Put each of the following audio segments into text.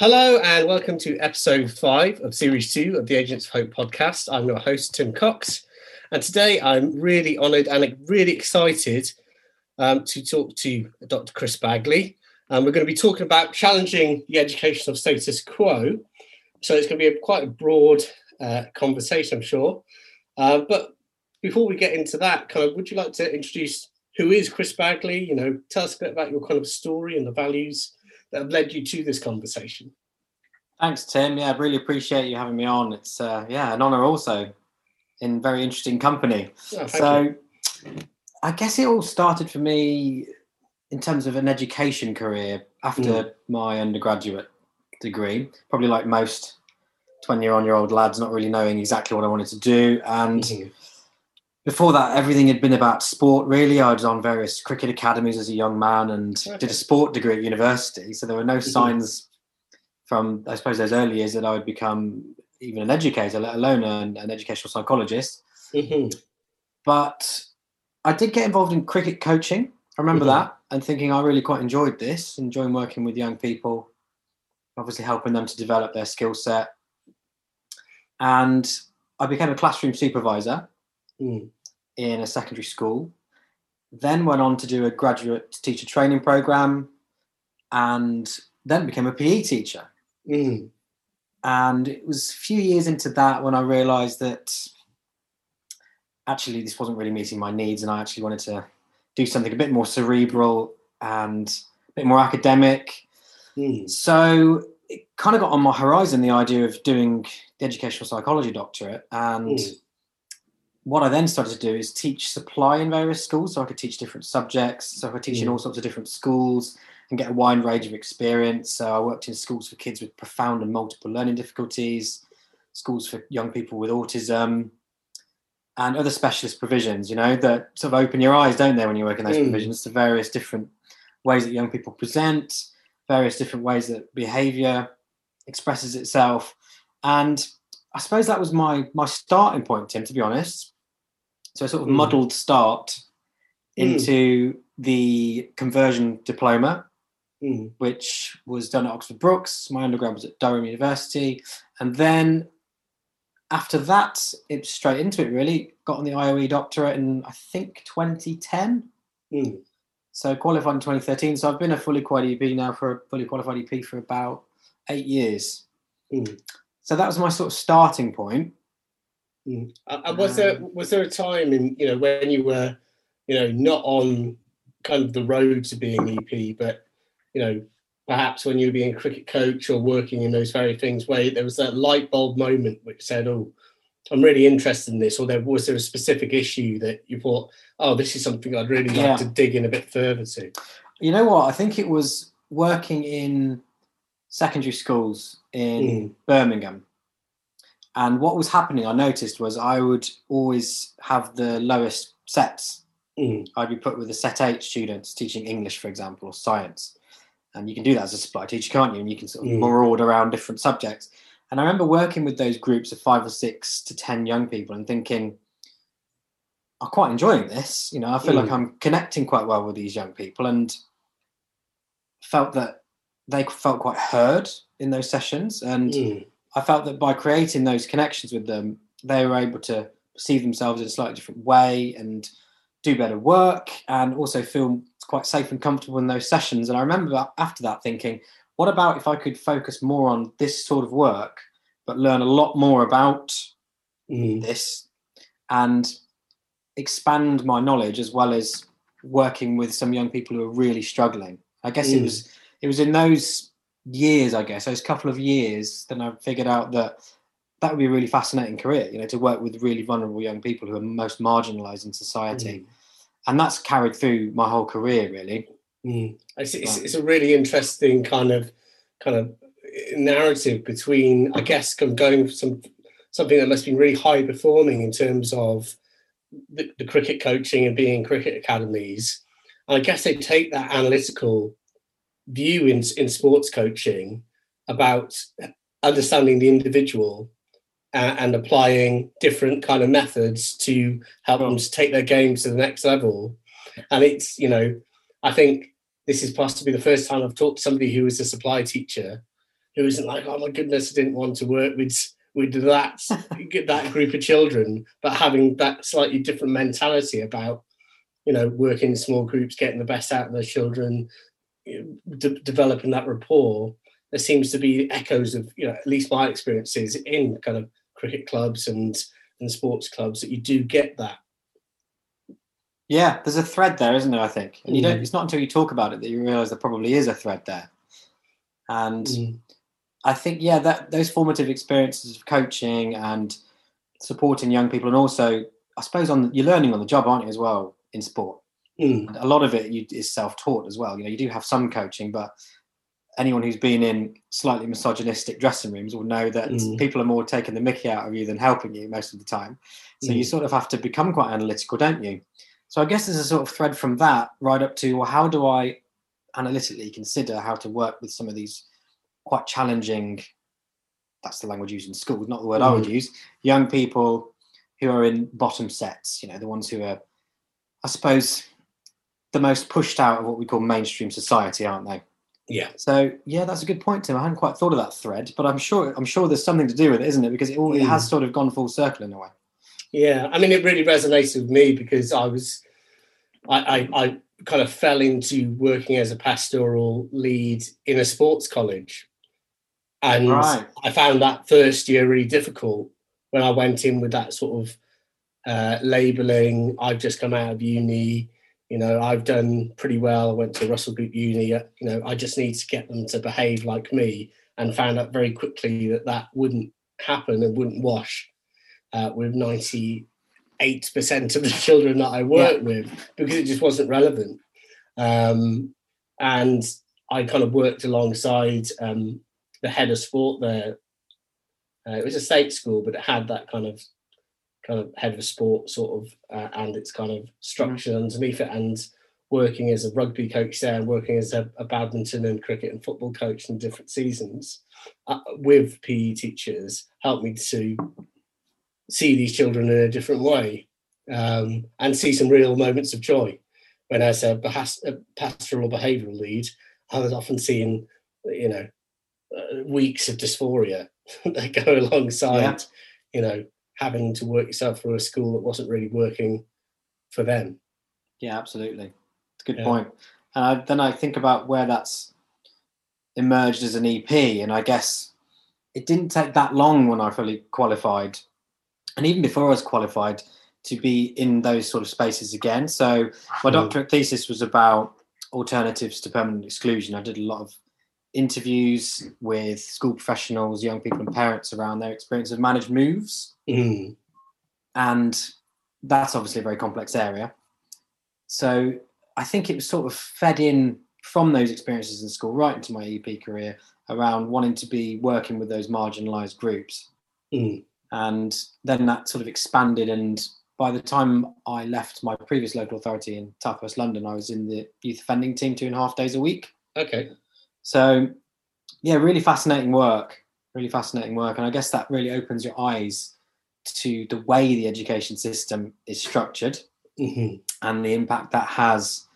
Hello and welcome to episode five of series two of the Agents of Hope podcast. I'm your host, Tim Cox, and today I'm really honoured and really excited um, to talk to Dr. Chris Bagley. And we're going to be talking about challenging the educational status quo. So it's going to be a, quite a broad uh, conversation, I'm sure. Uh, but before we get into that, kind of, would you like to introduce who is Chris Bagley? You know, tell us a bit about your kind of story and the values that have led you to this conversation. Thanks, Tim. Yeah, I really appreciate you having me on. It's uh, yeah, an honour also in very interesting company. Oh, so, you. I guess it all started for me in terms of an education career after mm. my undergraduate degree. Probably like most twenty-year-old lads, not really knowing exactly what I wanted to do, and. Mm-hmm before that, everything had been about sport. Really, I was on various cricket academies as a young man and did a sport degree at university. So there were no mm-hmm. signs from, I suppose, those early years that I would become even an educator, let alone an, an educational psychologist. Mm-hmm. But I did get involved in cricket coaching. I remember mm-hmm. that and thinking I really quite enjoyed this, enjoying working with young people, obviously helping them to develop their skill set. And I became a classroom supervisor mm. In a secondary school. Then went on to do a graduate teacher training program, and then became a PE teacher. Mm. And it was a few years into that when I realised that actually this wasn't really meeting my needs, and I actually wanted to do something a bit more cerebral and a bit more academic. Mm. So it kind of got on my horizon the idea of doing the educational psychology doctorate and mm what I then started to do is teach supply in various schools. So I could teach different subjects. So I could teach mm. in all sorts of different schools and get a wide range of experience. So I worked in schools for kids with profound and multiple learning difficulties, schools for young people with autism, and other specialist provisions, you know, that sort of open your eyes, don't they, when you work in those mm. provisions to various different ways that young people present, various different ways that behavior expresses itself. And I suppose that was my my starting point, Tim. To be honest, so a sort of mm. muddled start hmm. into mm. the conversion diploma, mm. which was done at Oxford Brookes. My undergrad was at Durham University, and then after that, it's straight into it. Really got on the IOE doctorate in I think 2010. Hmm. So qualified in 2013. So I've been a fully qualified EP now for a fully qualified EP for about eight years. Hmm. So that was my sort of starting point. Mm. Uh, was there um, was there a time in you know when you were you know not on kind of the road to being EP, but you know perhaps when you were being a cricket coach or working in those very things where there was that light bulb moment which said, "Oh, I'm really interested in this," or there was there a specific issue that you thought, "Oh, this is something I'd really like yeah. to dig in a bit further to." You know what? I think it was working in secondary schools in mm. Birmingham. And what was happening, I noticed, was I would always have the lowest sets. Mm. I'd be put with a set eight students teaching English, for example, or science. And you can do that as a supply teacher, can't you? And you can sort of mm. maraud around different subjects. And I remember working with those groups of five or six to 10 young people and thinking, I'm quite enjoying this. You know, I feel mm. like I'm connecting quite well with these young people and felt that they felt quite heard in those sessions. And mm. I felt that by creating those connections with them, they were able to perceive themselves in a slightly different way and do better work and also feel quite safe and comfortable in those sessions. And I remember after that thinking, what about if I could focus more on this sort of work, but learn a lot more about mm. this and expand my knowledge as well as working with some young people who are really struggling? I guess mm. it was it was in those years, I guess, those couple of years, then I figured out that that would be a really fascinating career, you know, to work with really vulnerable young people who are most marginalized in society. Mm. And that's carried through my whole career, really. Mm. It's, it's, it's, a really interesting kind of kind of narrative between, I guess, going some something that must be really high performing in terms of the, the cricket coaching and being in cricket academies. And I guess they take that analytical view in, in sports coaching about understanding the individual uh, and applying different kind of methods to help them to take their games to the next level. And it's, you know, I think this is possibly the first time I've talked to somebody who was a supply teacher who isn't like, oh my goodness, I didn't want to work with with that that group of children, but having that slightly different mentality about you know working in small groups, getting the best out of those children, de- developing that rapport. There seems to be echoes of you know at least my experiences in kind of cricket clubs and and sports clubs that you do get that. Yeah, there's a thread there, isn't there? I think, and you don't. Mm. It's not until you talk about it that you realise there probably is a thread there. And Mm. I think, yeah, that those formative experiences of coaching and supporting young people, and also, I suppose, on you're learning on the job, aren't you, as well in sport? Mm. A lot of it you, is self-taught as well. You know, you do have some coaching, but anyone who's been in slightly misogynistic dressing rooms will know that Mm. people are more taking the mickey out of you than helping you most of the time. So you Mm. sort of have to become quite analytical, don't you? So I guess there's a sort of thread from that right up to well, how do I analytically consider how to work with some of these quite challenging that's the language used in schools, not the word I would use, young people who are in bottom sets, you know, the ones who are I suppose the most pushed out of what we call mainstream society, aren't they? Yeah. So yeah, that's a good point, Tim. I hadn't quite thought of that thread, but I'm sure I'm sure there's something to do with it, isn't it? Because it, all, it has Mm. sort of gone full circle in a way. Yeah, I mean, it really resonated with me because I was, I, I, I kind of fell into working as a pastoral lead in a sports college, and Right. I found that first year really difficult when I went in with that sort of uh, labeling. I've just come out of uni, you know, I've done pretty well. I went to Russell Group Uni, uh, you know, I just need to get them to behave like me, and found out very quickly that that wouldn't happen and wouldn't wash uh, with 98% of the children that I work with because it just wasn't relevant. Um, and I kind of worked alongside um, the head of sport there. Uh, it was a state school, but it had that kind of kind of head of sport sort of uh, and its kind of structure underneath it. And working as a rugby coach there, and working as a, a badminton and cricket and football coach in different seasons uh, with PE teachers helped me to see these children in a different way um, and see some real moments of joy. When as a, a pastoral or behavioural lead, I was often seeing, you know, uh, weeks of dysphoria that go alongside, Yeah. you know, having to work yourself through a school that wasn't really working for them. Yeah, absolutely. It's a good Yeah. point. And I, then I think about where that's emerged as an EP, and I guess it didn't take that long when I fully qualified, and even before I was qualified, to be in those sort of spaces again. So my Mm. doctorate thesis was about alternatives to permanent exclusion. I did a lot of interviews with school professionals, young people, and parents around their experience of managed moves Mm. and that's obviously a very complex area. So I think it was sort of fed in from those experiences in school right into my EP career around wanting to be working with those marginalised groups. Mm. And then that sort of expanded. And by the time I left my previous local authority in Southwest London, I was in the youth offending team two and a half days a week. Okay. So, yeah, really fascinating work. Really fascinating work. And I guess that really opens your eyes to the way the education system is structured hmm and the impact that has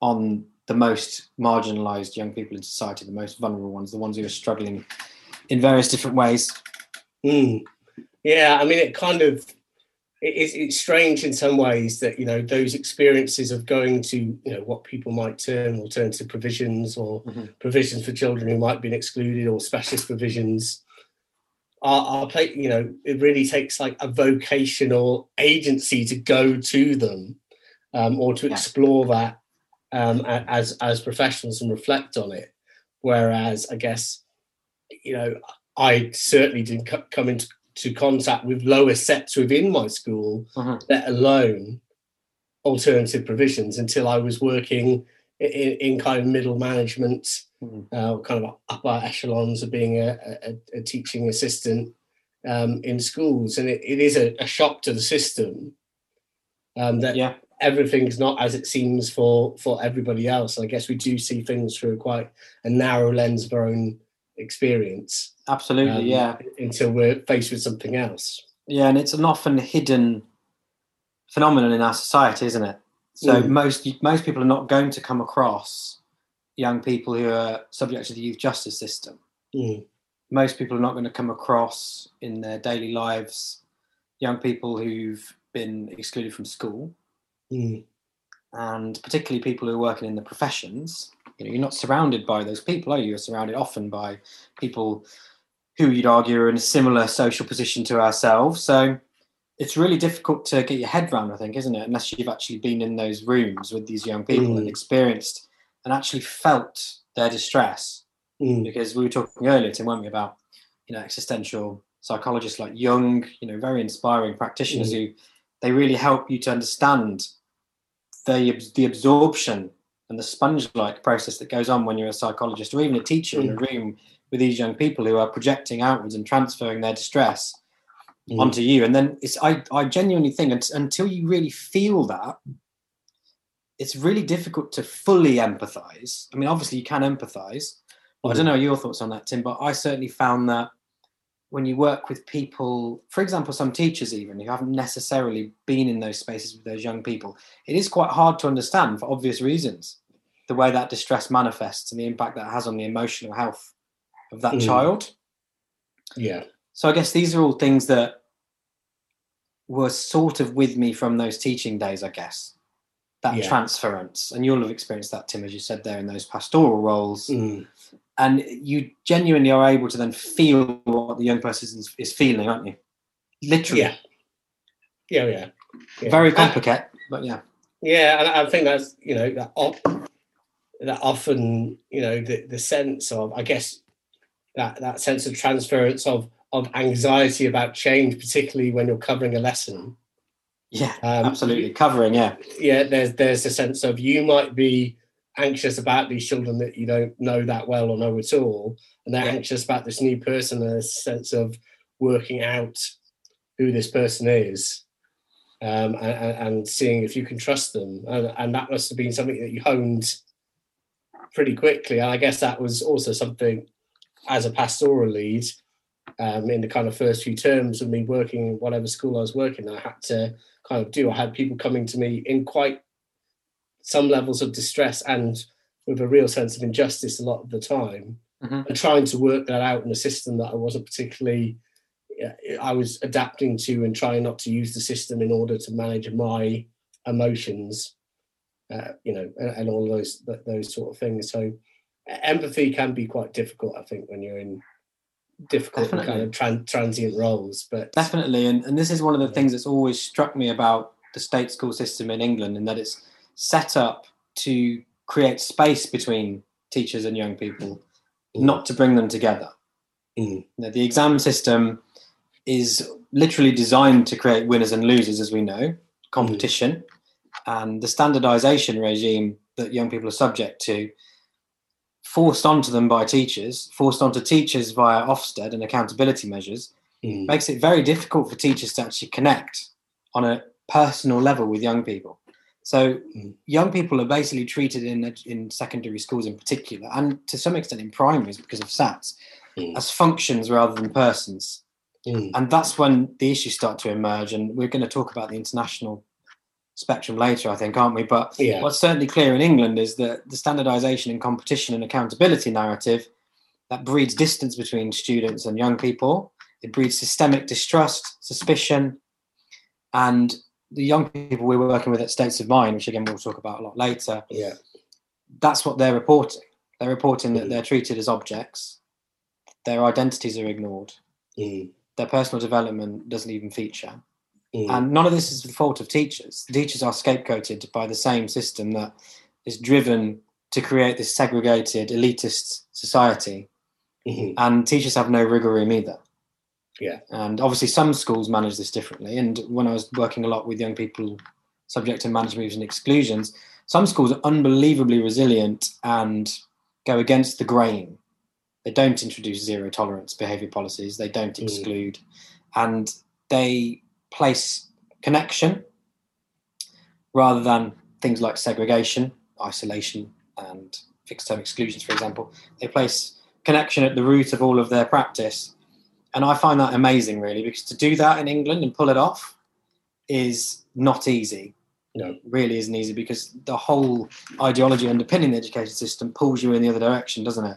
on the most marginalized young people in society, the most vulnerable ones, the ones who are struggling in various different ways. Mm. Yeah, I mean, it kind of it's, it's strange in some ways that you know those experiences of going to you know what people might term alternative provisions or Mhm. provisions for children who might be excluded or specialist provisions are, are play, you know it really takes like a vocational agency to go to them um, or to Yeah. explore that um, as as professionals and reflect on it. Whereas I guess you know I certainly didn't come into to contact with lower sets within my school, Mhm. let alone alternative provisions, until I was working in, in kind of middle management, Mhm. uh, kind of upper echelons of being a, a, a teaching assistant um, in schools. And it, it is a, a shock to the system um, that Yeah, everything's not as it seems for for everybody else. I guess we do see things through quite a narrow lens of our own experience absolutely. um, yeah. until we're faced with something else. Yeah, and it's an often hidden phenomenon in our society, isn't it? So Mm. most most people are not going to come across young people who are subject to the youth justice system. Mm. most people are not going to come across in their daily lives young people who've been excluded from school, Mm. and particularly people who are working in the professions. You know, you're not surrounded by those people, are you? You're surrounded often by people who you'd argue are in a similar social position to ourselves. So it's really difficult to get your head around, I think, isn't it? Unless you've actually been in those rooms with these young people and Mm. experienced and actually felt their distress. Mm. Because we were talking earlier, Tim, weren't we, about you know existential psychologists like Jung, you know, very inspiring practitioners who they really help you to understand the the absorption and the sponge-like process that goes on when you're a psychologist or even a teacher in a room with these young people who are projecting outwards and transferring their distress Mm. onto you. And then it's I, I genuinely think until you really feel that, it's really difficult to fully empathize. I mean, obviously you can empathize. But I don't know your thoughts on that, Tim, but I certainly found that when you work with people, for example, some teachers even who haven't necessarily been in those spaces with those young people, it is quite hard to understand for obvious reasons the way that distress manifests and the impact that has on the emotional health of that Mm. child. Yeah. So I guess these are all things that were sort of with me from those teaching days, I guess. That Yeah. transference. And you'll have experienced that, Tim, as you said there in those pastoral roles. Mm. And you genuinely are able to then feel what the young person is, is feeling, aren't you? Literally. Yeah. Yeah. Yeah. yeah. Very complicated, but yeah. Yeah, and I think that's you know that op- that often you know the the sense of I guess that that sense of transference of of anxiety about change, particularly when you're covering a lesson. Yeah, Um, absolutely. Covering, yeah. Yeah, there's there's a sense of you might be anxious about these children that you don't know that well or know at all, and they're Yeah. anxious about this new person. And a sense of working out who this person is. Um, and, and- seeing if you can trust them, and, and that must have been something that you honed pretty quickly. And I guess that was also something as a pastoral lead um, in the kind of first few terms of me working in whatever school I was working, I had to kind of do. I had people coming to me in quite some levels of distress and with a real sense of injustice a lot of the time, Mhm. and trying to work that out in a system that I wasn't particularly. I was adapting to and trying not to use the system in order to manage my emotions, uh, you know, and, and all those those sort of things. So, empathy can be quite difficult, I think, when you're in difficult kind of tran- transient roles. But Definitely. And, and this is one of the Yeah. things that's always struck me about the state school system in England, in that it's set up to create space between teachers and young people, Mm. not to bring them together. Mm. Know, the exam system is literally designed to create winners and losers, as we know, competition, and the standardization regime that young people are subject to, forced onto them by teachers, forced onto teachers via Ofsted and accountability measures, Mm. makes it very difficult for teachers to actually connect on a personal level with young people. So Mm. young people are basically treated in in secondary schools in particular, and to some extent in primaries because of SATs, Mm. as functions rather than persons. Mm. And that's when the issues start to emerge. And we're going to talk about the international spectrum later, I think, aren't we? But Yeah. what's certainly clear in England is that the standardization and competition and accountability narrative that breeds distance between students and young people. It breeds systemic distrust, suspicion, and the young people we're working with at States of Mind, which again we'll talk about a lot later, Yeah. that's what they're reporting. They're reporting that Mm. they're treated as objects, their identities are ignored, Mm. their personal development doesn't even feature. Mm. And none of this is the fault of teachers. Teachers are scapegoated by the same system that is driven to create this segregated, elitist society. Mhm. And teachers have no rigor room either. Yeah. And obviously, some schools manage this differently. And when I was working a lot with young people subject to managed moves and exclusions, some schools are unbelievably resilient and go against the grain. They don't introduce zero tolerance behavior policies, they don't Mm. exclude, and they place connection rather than things like segregation, isolation, and fixed term exclusions, for example. They place connection at the root of all of their practice. And I find that amazing, really, because to do that in England and pull it off is not easy. No. really isn't easy because the whole ideology underpinning the education system pulls you in the other direction, doesn't it?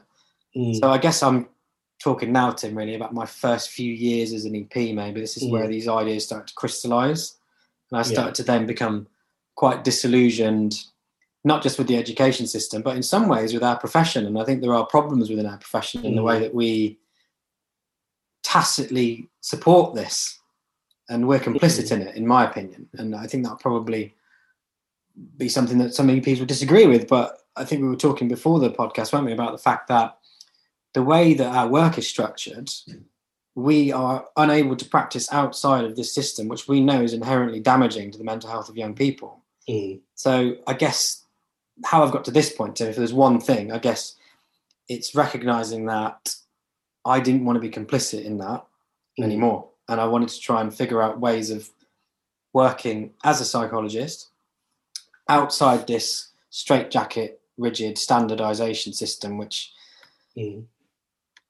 Mm. So I guess I'm talking now, Tim, really about my first few years as an EP. Maybe this is where Mm. these ideas start to crystallize, and I Yeah. to then become quite disillusioned, not just with the education system, but in some ways with our profession. And I think there are problems within our profession in the Mm. way that we tacitly support this, and we're complicit in it, in my opinion. And I think that probably be something that some EPs would disagree with. But I think we were talking before the podcast, weren't we, about the fact that the way that our work is structured, we are unable to practice outside of this system, which we know is inherently damaging to the mental health of young people. Mm. So I guess how I've got to this point, Tim, if there's one thing, I guess it's recognizing that I didn't want to be complicit in that Mm. anymore. And I wanted to try and figure out ways of working as a psychologist outside this straitjacket, rigid standardization system, which Mm.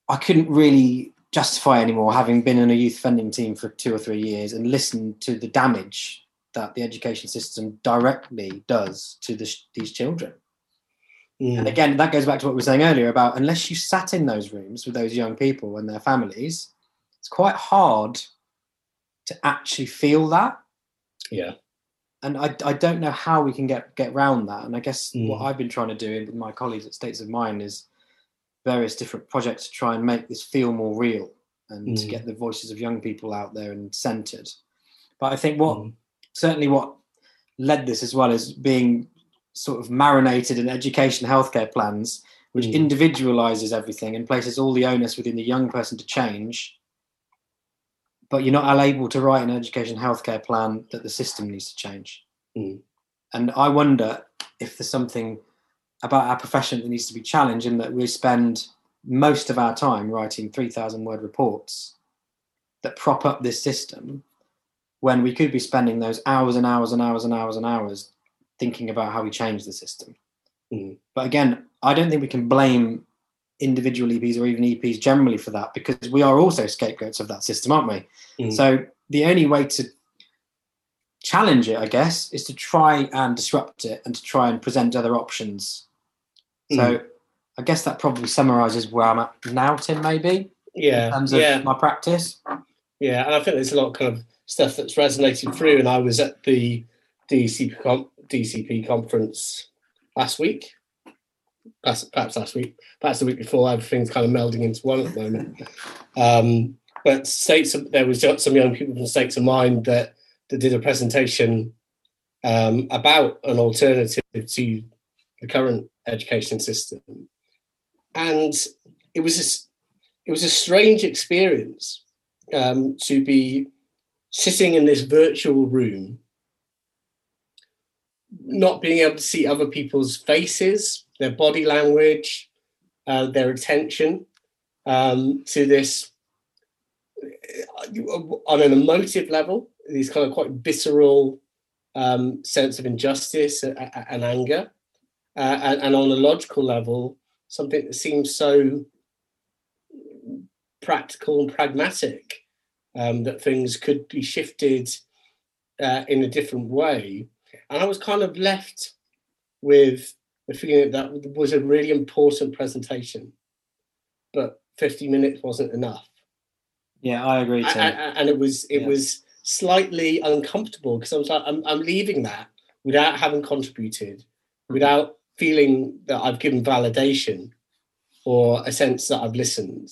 I couldn't really justify anymore, having been in a youth offending team for two or three years and listened to the damage that the education system directly does to the, these children. Mm. And again, that goes back to what we were saying earlier about unless you sat in those rooms with those young people and their families, it's quite hard to actually feel that. yeah. And I, I don't know how we can get get around that. And I guess what Mm. I've been trying to do with my colleagues at States of Mind is various different projects to try and make this feel more real and to Mm. get the voices of young people out there and centered. But I think what Mm. certainly what led this as well is being sort of marinated in education healthcare plans, which Mm. individualizes everything and places all the onus within the young person to change. But you're not able to write an education healthcare plan that the system needs to change. Mm. And I wonder if there's something about our profession that needs to be challenged in that we spend most of our time writing 3,000 word reports that prop up this system when we could be spending those hours and hours and hours and hours and hours thinking about how we change the system. Mm. But again, I don't think we can blame individual EPs or even EPs generally for that because we are also scapegoats of that system, aren't we? Mm. So the only way to challenge it, I guess, is to try and disrupt it and to try and present other options. So I guess that probably summarizes where I'm at now, Tim, maybe, yeah. in terms of yeah. my practice. Yeah, and I think there's a lot of kind of stuff that's resonated through. And I was at the DCP, com- DCP conference last week, perhaps, perhaps last week, perhaps the week before. Everything's kind of melding into one at the moment. Um, but states, of, there was some young people from States of Mind that that did a presentation um, about an alternative to the current education system, and it was a, it was a strange experience um, to be sitting in this virtual room, not being able to see other people's faces, their body language, uh, their attention um, to this uh, on an emotive level, these kind of quite visceral um, sense of injustice and, and anger, uh, and, and on a logical level, something that seems so practical and pragmatic um, that things could be shifted uh, in a different way. And I was kind of left with the feeling that that was a really important presentation, but 50 minutes wasn't enough. Yeah, I agree, Tim. And, and it was it Yeah. was slightly uncomfortable because I was like, I'm, I'm leaving that without having contributed, Mm-hmm. without feeling that I've given validation or a sense that I've listened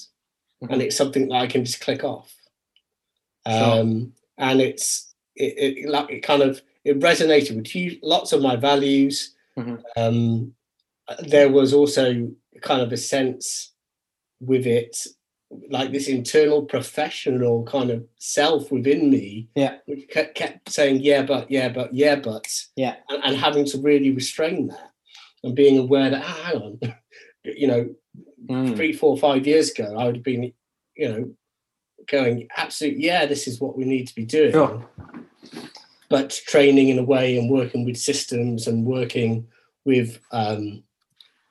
Mhm. and it's something that I can just click off. Sure. Um, and it's it, it like it kind of it resonated with you, lots of my values. Mhm. Um, there was also kind of a sense with it, like this internal professional kind of self within me, Yeah. which kept, kept saying yeah, but yeah, but yeah, but Yeah. and, and having to really restrain that and being aware that ah, hang on, you know, Mm. three, four, five years ago, I would have been, you know, going absolutely, yeah, this is what we need to be doing. Sure. But training in a way and working with systems and working with um,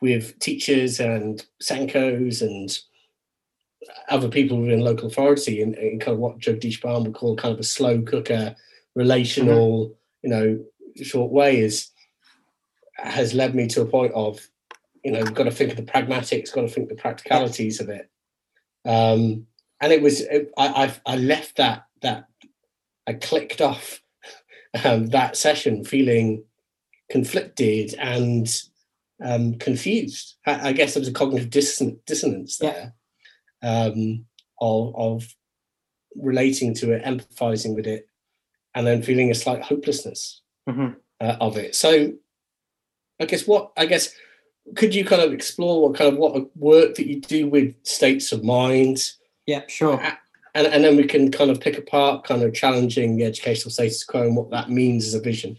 with teachers and SENCOs and other people within local authority in, in kind of what Jagdish Bhan would call kind of a slow cooker, relational, you know, short way is has led me to a point of, you know, got to think of the pragmatics, got to think the practicalities of it. Um, and it was it, I, I I left that that I clicked off um, that session feeling conflicted and um, confused. I, I, guess there was a cognitive disson- dissonance there yeah. um, of, of relating to it, empathizing with it, and then feeling a slight hopelessness mm-hmm. uh, of it. So, I guess what I guess could you kind of explore what kind of what work that you do with states of mind? Yeah, sure. And, and then we can kind of pick apart kind of challenging the educational status quo and what that means as a vision.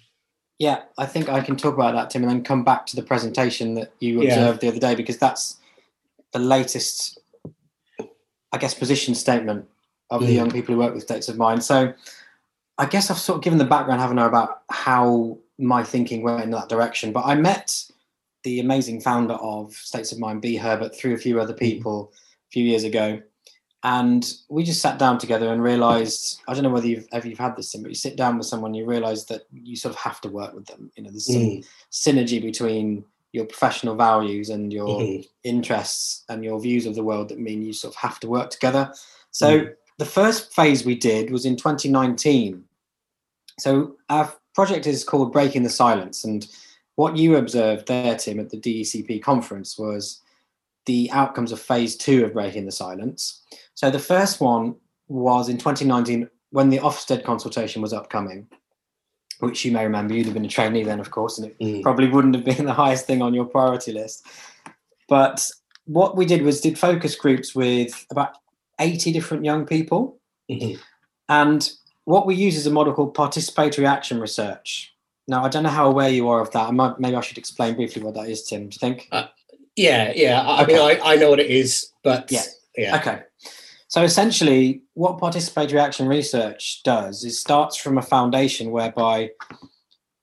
Yeah, I think I can talk about that, Tim, and then come back to the presentation that you observed yeah. the other day because that's the latest, I guess, position statement of mm. the young people who work with states of mind. So I guess I've sort of given the background, haven't I, about how my thinking went in that direction. But I met the amazing founder of States of Mind, Phoebe Herbert, through a few other mm. people a few years ago. And we just sat down together and realized I don't know whether you've ever you've had this thing, but you sit down with someone, you realize that you sort of have to work with them. You know, there's some mm. synergy between your professional values and your mm-hmm. interests and your views of the world that mean you sort of have to work together. So mm. the first phase we did was in 2019. So our project is called Breaking the Silence. And what you observed there, Tim, at the DECP conference was the outcomes of phase two of Breaking the Silence. So the first one was in 2019 when the Ofsted consultation was upcoming, which you may remember. You'd have been a trainee then, of course, and it mm. probably wouldn't have been the highest thing on your priority list. But what we did was did focus groups with about 80 different young people. Mm-hmm. And what we use is a model called participatory action research. Now, I don't know how aware you are of that. I might, maybe I should explain briefly what that is, Tim. Do you think? Uh, yeah, yeah. I okay. mean, I, I know what it is, but yeah, yeah. Okay. So essentially, what participatory action research does is starts from a foundation whereby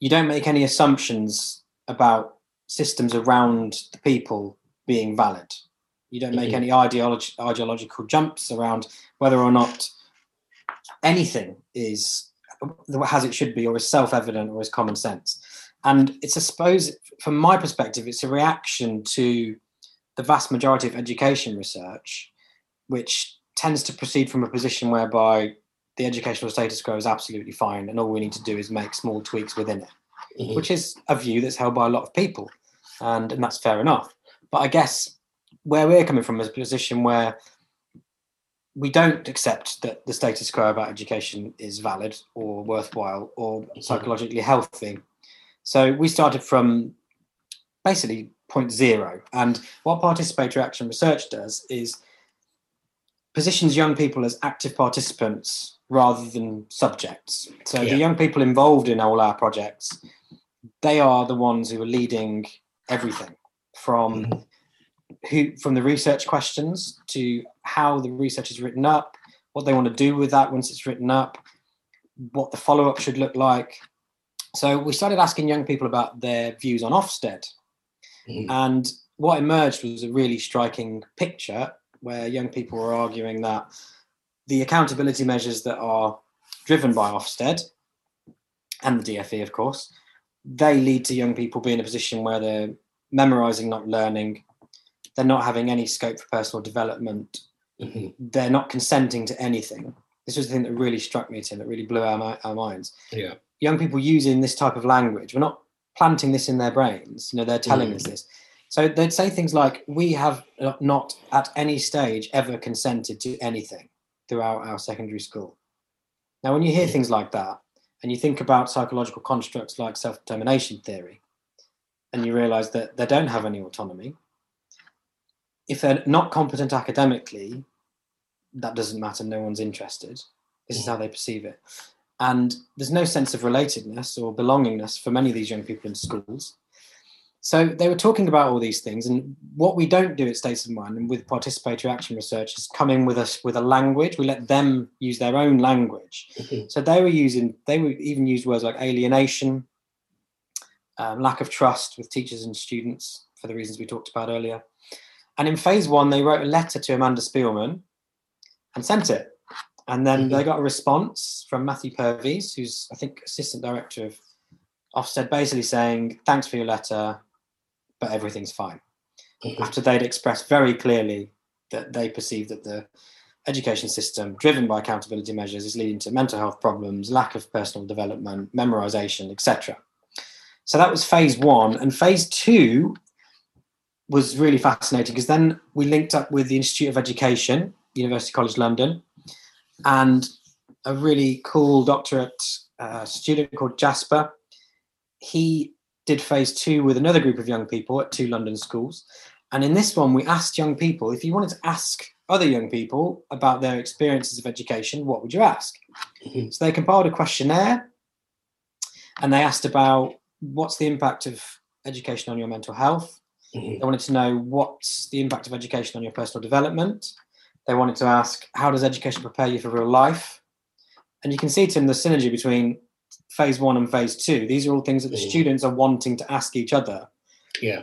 you don't make any assumptions about systems around the people being valid. You don't make mm-hmm. any ideology, ideological jumps around whether or not anything is as it should be, or is self-evident, or is common sense. And it's, I suppose, from my perspective, it's a reaction to the vast majority of education research, which tends to proceed from a position whereby the educational status quo is absolutely fine and all we need to do is make small tweaks within it, mm-hmm. which is a view that's held by a lot of people. And, and that's fair enough. But I guess where we're coming from is a position where we don't accept that the status quo about education is valid or worthwhile or psychologically healthy. So we started from basically point zero. And what participatory action research does is positions young people as active participants rather than subjects. So yeah. the young people involved in all our projects, they are the ones who are leading everything from mm-hmm. Who from the research questions to how the research is written up, what they want to do with that once it's written up, what the follow-up should look like. So we started asking young people about their views on Ofsted. Mm-hmm. And what emerged was a really striking picture where young people were arguing that the accountability measures that are driven by Ofsted and the DFE, of course, they lead to young people being in a position where they're memorizing, not learning. They're not having any scope for personal development. Mm-hmm. They're not consenting to anything. This was the thing that really struck me, Tim, that really blew our, our minds. Yeah. Young people using this type of language, we're not planting this in their brains. You know, they're telling mm. us this. So they'd say things like, "We have not at any stage ever consented to anything throughout our secondary school." Now, when you hear things like that, and you think about psychological constructs like self-determination theory, and you realise that they don't have any autonomy, if they're not competent academically, that doesn't matter. No one's interested. This is how they perceive it. And there's no sense of relatedness or belongingness for many of these young people in schools. So they were talking about all these things, and what we don't do at States of Mind and with participatory action research is come in with us with a language. We let them use their own language. Mm-hmm. So they were using, they would even use words like alienation, um, lack of trust with teachers and students for the reasons we talked about earlier. And in phase one, they wrote a letter to Amanda Spielman and sent it. And then mm-hmm. they got a response from Matthew Purves, who's I think assistant director of Ofsted, basically saying, "Thanks for your letter but everything's fine. Mm-hmm. After they'd expressed very clearly that they perceive that the education system, driven by accountability measures, is leading to mental health problems, lack of personal development, memorization, etc. So that was phase one. And phase two was really fascinating because then we linked up with the Institute of Education, University College London, and a really cool doctorate uh, student called Jasper. He did phase two with another group of young people at two London schools. And in this one, we asked young people if you wanted to ask other young people about their experiences of education, what would you ask? Mm-hmm. So they compiled a questionnaire and they asked about what's the impact of education on your mental health. Mm-hmm. They wanted to know what's the impact of education on your personal development. They wanted to ask how does education prepare you for real life? And you can see, Tim, the synergy between phase one and phase two. These are all things that the mm-hmm. students are wanting to ask each other. Yeah.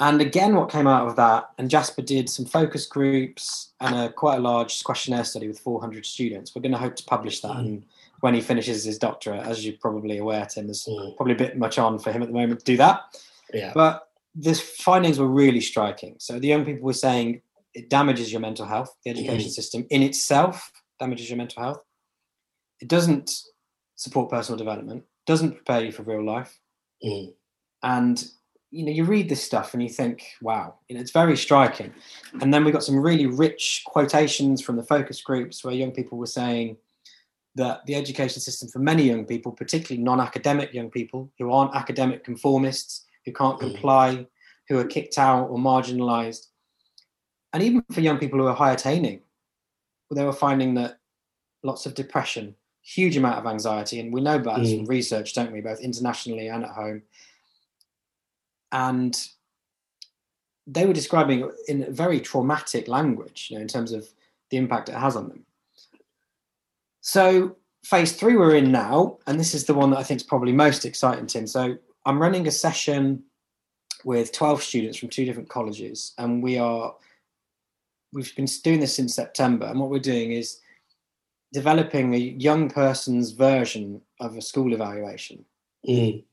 And again, what came out of that, and Jasper did some focus groups and a quite a large questionnaire study with 400 students. We're going to hope to publish that. Mm. And when he finishes his doctorate, as you're probably aware, Tim, there's mm. probably a bit much on for him at the moment to do that. Yeah. But the findings were really striking. So the young people were saying it damages your mental health. The education mm. system in itself damages your mental health. It doesn't support personal development, doesn't prepare you for real life. Mm. And you know, you read this stuff and you think, wow, you know, it's very striking. And then we got some really rich quotations from the focus groups where young people were saying that the education system for many young people, particularly non-academic young people who aren't academic conformists, who can't mm. comply, who are kicked out or marginalized, and even for young people who are high attaining, they were finding that lots of depression, huge amount of anxiety, and we know about this from mm. research, don't we, both internationally and at home and they were describing in very traumatic language, you know, in terms of the impact it has on them. So phase three we're in now, and this is the one that I think is probably most exciting, Tim. So I'm running a session with 12 students from two different colleges, and we are we've been doing this since September, and what we're doing is developing a young person's version of a school evaluation. Mm.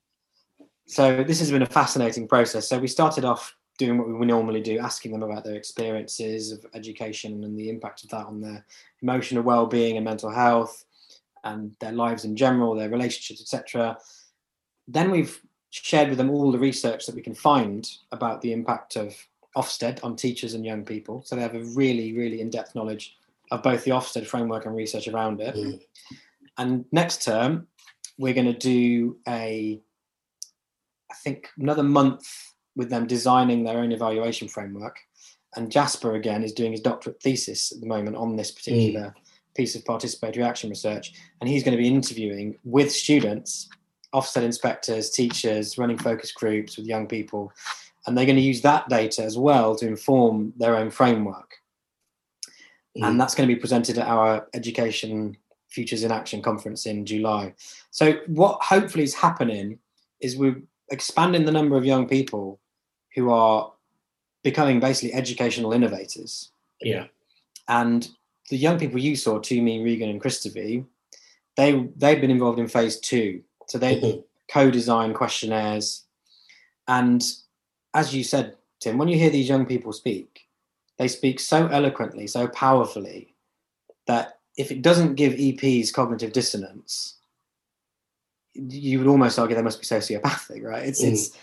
So this has been a fascinating process. So we started off doing what we normally do, asking them about their experiences of education and the impact of that on their emotional well-being and mental health and their lives in general, their relationships, etc. Then we've shared with them all the research that we can find about the impact of Ofsted on teachers and young people. So they have a really, really in-depth knowledge of both the Ofsted framework and research around it. Mm. And next term, we're going to do a I think another month with them designing their own evaluation framework. And Jasper again is doing his doctorate thesis at the moment on this particular mm. piece of participatory action research, and he's going to be interviewing with students, Ofsted inspectors, teachers, running focus groups with young people, and they're going to use that data as well to inform their own framework. Mm. And that's going to be presented at our education futures in action conference in July. So what hopefully is happening is we're expanding the number of young people who are becoming basically educational innovators. Yeah. And the young people you saw, Tumi, Regan, and Christopher, they they've been involved in phase two. So they mm-hmm. co-design questionnaires. And as you said, Tim, when you hear these young people speak, they speak so eloquently, so powerfully that if it doesn't give EPs cognitive dissonance, you would almost argue they must be sociopathic, right? It's mm. it's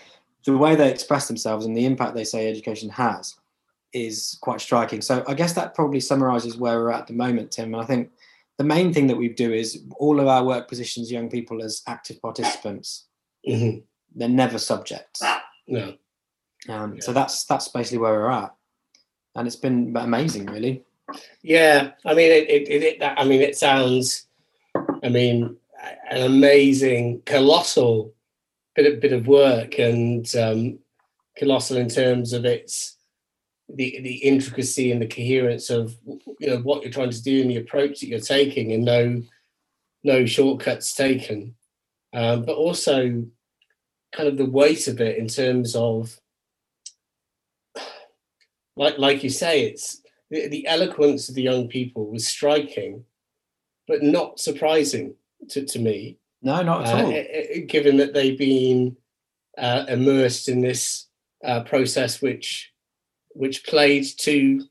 the way they express themselves and the impact they say education has is quite striking. So I guess that probably summarizes where we're at the moment, Tim. And I think the main thing that we do is all of our work positions young people as active participants. Mm-hmm. They're never subjects. No. Um, yeah. So that's that's basically where we're at, and it's been amazing, really. Yeah, I mean, it, it, it I mean, it sounds. I mean, an amazing, colossal bit of bit of work, and um, colossal in terms of its the the intricacy and the coherence of you know what you're trying to do and the approach that you're taking, and no no shortcuts taken, um, but also kind of the weight of it in terms of like like you say, it's the, the eloquence of the young people was striking, but not surprising to, to me. No, not at uh, all. Given that they've been uh, immersed in this uh, process, which which played to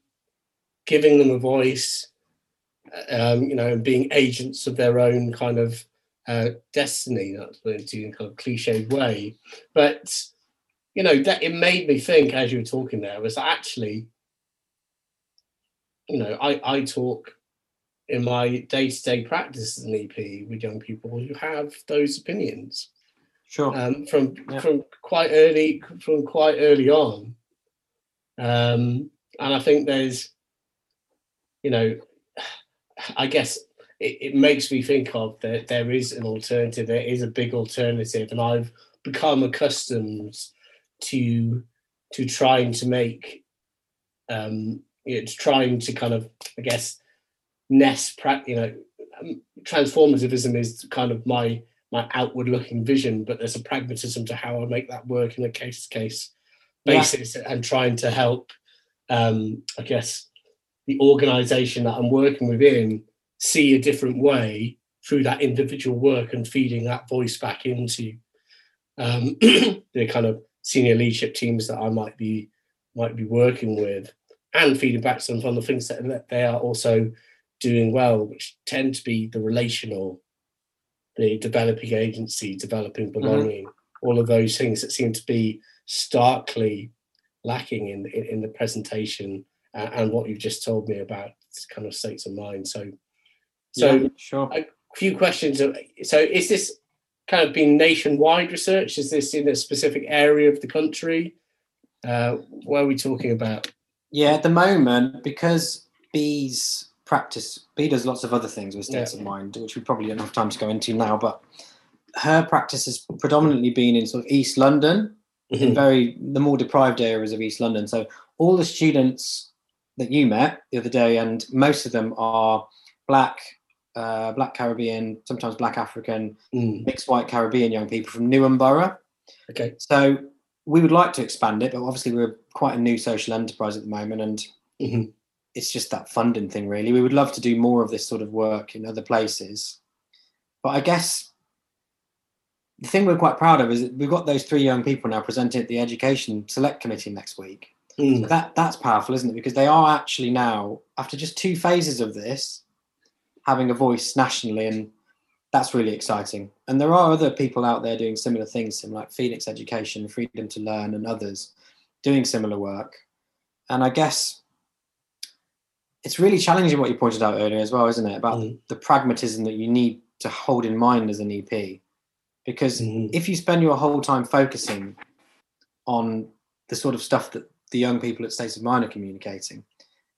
giving them a voice, um, you know, and being agents of their own kind of uh, destiny. That's in a kind of cliched way, but you know that it made me think as you were talking there was actually, you know, I I talk in my day-to-day practice as an EP with young people who have those opinions. Sure. Um, from yeah. from quite early from quite early on. Um, and I think there's, you know, I guess it, it makes me think of that there is an alternative. There is a big alternative, and I've become accustomed to to trying to make, um, you know, trying to kind of, I guess, nest, you know, um, transformativism is kind of my my outward looking vision, but there's a pragmatism to how I make that work in a case to case basis yeah. and trying to help, um, I guess, the organization that I'm working within see a different way through that individual work and feeding that voice back into um, the kind of senior leadership teams that I might be might be working with and feeding back some from the things that they are also doing well, which tend to be the relational, the developing agency, developing mm-hmm. belonging, mm-hmm. all of those things that seem to be starkly lacking in in, in the presentation uh, and what you've just told me about kind of states of mind. So, so yeah, sure. A few questions. So, is this kind of been nationwide research? Is this in a specific area of the country? Uh, what are we talking about? Yeah, at the moment, because bees practice, Bee does lots of other things with states yeah. of mind, which we probably don't have time to go into now, but her practice has predominantly been in sort of East London, mm-hmm. in very the more deprived areas of East London. So all the students that you met the other day, and most of them are black, uh, black Caribbean, sometimes black African, mm. mixed white Caribbean young people from Newham Borough. Okay. So we would like to expand it, but obviously we're quite a new social enterprise at the moment, and mm-hmm. it's just that funding thing, really. We would love to do more of this sort of work in other places, but I guess the thing we're quite proud of is that we've got those three young people now presenting at the education select committee next week. Mm. So that that's powerful, isn't it? Because they are actually now, after just two phases of this, having a voice nationally, and that's really exciting. And there are other people out there doing similar things, like Phoenix Education, Freedom to Learn, and others doing similar work. And I guess it's really challenging what you pointed out earlier as well, isn't it? About mm. the pragmatism that you need to hold in mind as an EP. Because mm. if you spend your whole time focusing on the sort of stuff that the young people at States of Mind are communicating,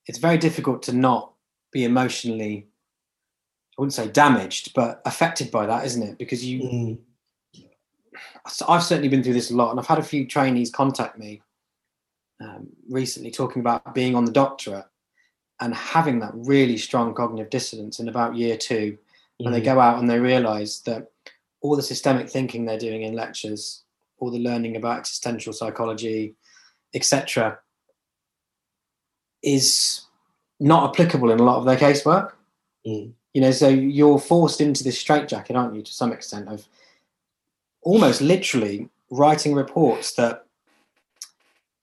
it's very difficult to not be emotionally, I wouldn't say damaged, but affected by that, isn't it? Because you, mm. I've certainly been through this a lot, and I've had a few trainees contact me um, recently talking about being on the doctorate and having that really strong cognitive dissonance in about year two, when mm. they go out and they realize that all the systemic thinking they're doing in lectures, all the learning about existential psychology, etc., is not applicable in a lot of their casework. Mm. You know, so you're forced into this straitjacket, aren't you, to some extent, of almost literally writing reports that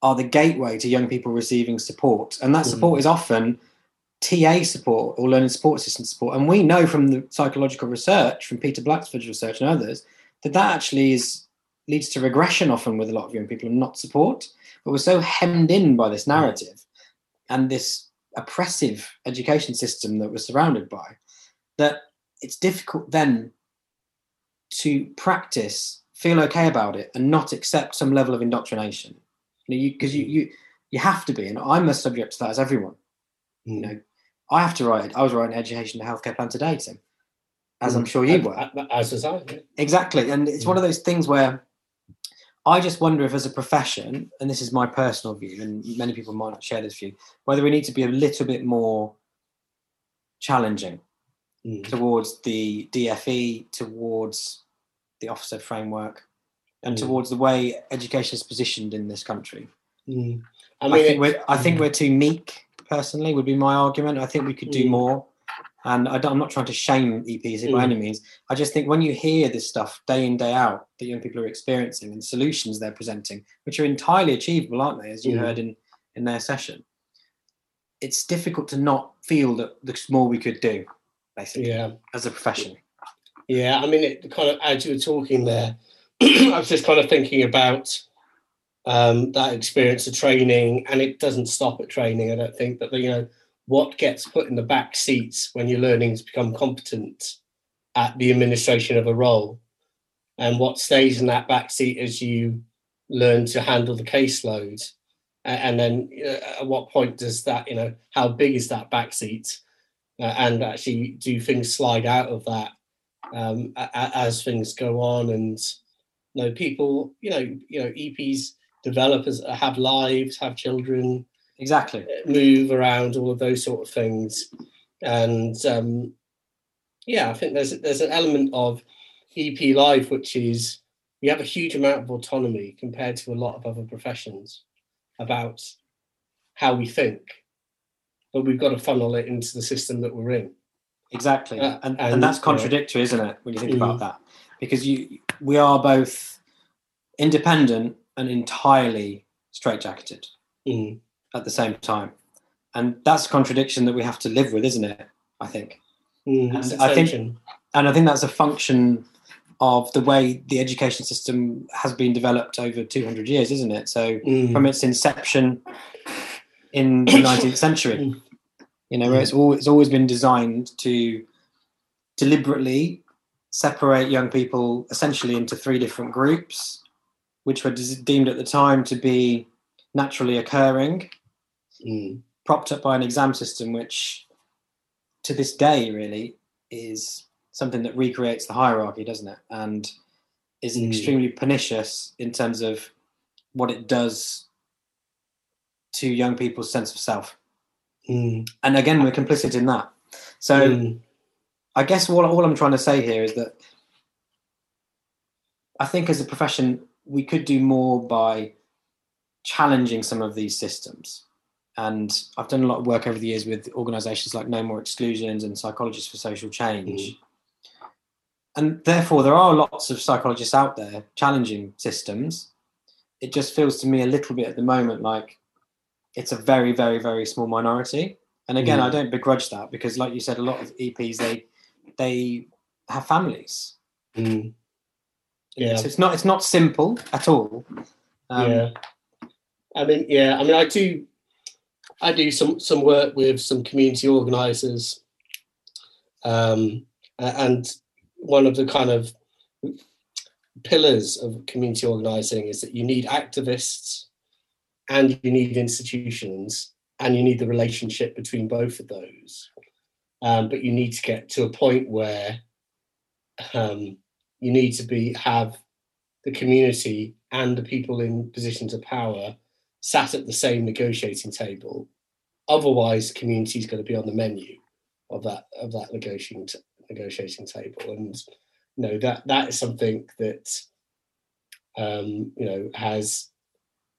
are the gateway to young people receiving support. And that support mm. is often TA support or learning support assistant support. And we know from the psychological research, from Peter Blatchford's research and others, that that actually is leads to regression often with a lot of young people and not support. But we're so hemmed in by this narrative and this oppressive education system that we're surrounded by that it's difficult then to practice, feel okay about it, and not accept some level of indoctrination. You know, because you, you, you you have to be, and I'm a subject to that as everyone. Mm. You know, I have to write. I was writing education and healthcare plan today, Tim, as mm. I'm sure you were. As was I. Exactly, and it's mm. one of those things where I just wonder if, as a profession, and this is my personal view, and many people might not share this view, whether we need to be a little bit more challenging mm. towards the DFE, towards the Ofsted framework, and mm. towards the way education is positioned in this country. Mm. I, mean, I think we're I think mm. we're too meek. Personally, would be my argument. I think we could do mm. more. And I am not trying to shame EPs by any means. I just think when you hear this stuff day in, day out that young people are experiencing and solutions they're presenting, which are entirely achievable, aren't they, as you mm. heard in, in their session, it's difficult to not feel that there's more we could do, basically, Yeah. as a profession. Yeah, I mean, it kind of as you were talking there, I was just kind of thinking about um, that experience of training, and it doesn't stop at training. I don't think, but you know, what gets put in the back seats when you're learning to become competent at the administration of a role, and what stays in that back seat as you learn to handle the caseload, and then know, at what point does that, you know, how big is that back seat, uh, and actually do things slide out of that um, a- as things go on and you know people you know you know eps developers have lives have children Exactly. move around all of those sort of things and um, yeah i think there's there's an element of ep life which is we have a huge amount of autonomy compared to a lot of other professions about how we think but we've got to funnel it into the system that we're in Exactly, Uh, and, and, and that's uh, contradictory, isn't it? When you think Mm. about that, because you we are both independent and entirely straitjacketed Mm, at the same time, and that's a contradiction that we have to live with, isn't it? I think, mm, And I think- and I think that's a function of the way the education system has been developed over 200 years, isn't it? So Mm. from its inception in the 19th century. You know, where it's always, it's always been designed to deliberately separate young people essentially into three different groups, which were deemed at the time to be naturally occurring, Mm. propped up by an exam system, which to this day really is something that recreates the hierarchy, doesn't it? And is Mm. extremely pernicious in terms of what it does to young people's sense of self. Mm. And again, we're complicit in that. So Mm. I guess what all I'm trying to say here is that I think as a profession, we could do more by challenging some of these systems. And I've done a lot of work over the years with organizations like No More Exclusions and Psychologists for Social Change. Mhm. And therefore, there are lots of psychologists out there challenging systems. It just feels to me a little bit at the moment like it's a very, very, very small minority. And again, Mm. I don't begrudge that because, like you said, a lot of EPs they they have families. Mm. Yeah. So it's not it's not simple at all. Um, yeah. I mean, yeah. I mean, I do. I do some some work with some community organisers, um, and one of the kind of pillars of community organising is that you need activists, and you need institutions, and you need the relationship between both of those. Um, but you need to get to a point where um, you need to be have the community and the people in positions of power sat at the same negotiating table. Otherwise, community is going to be on the menu of that of that negotiating t- negotiating table, and you know that that is something that um, you know has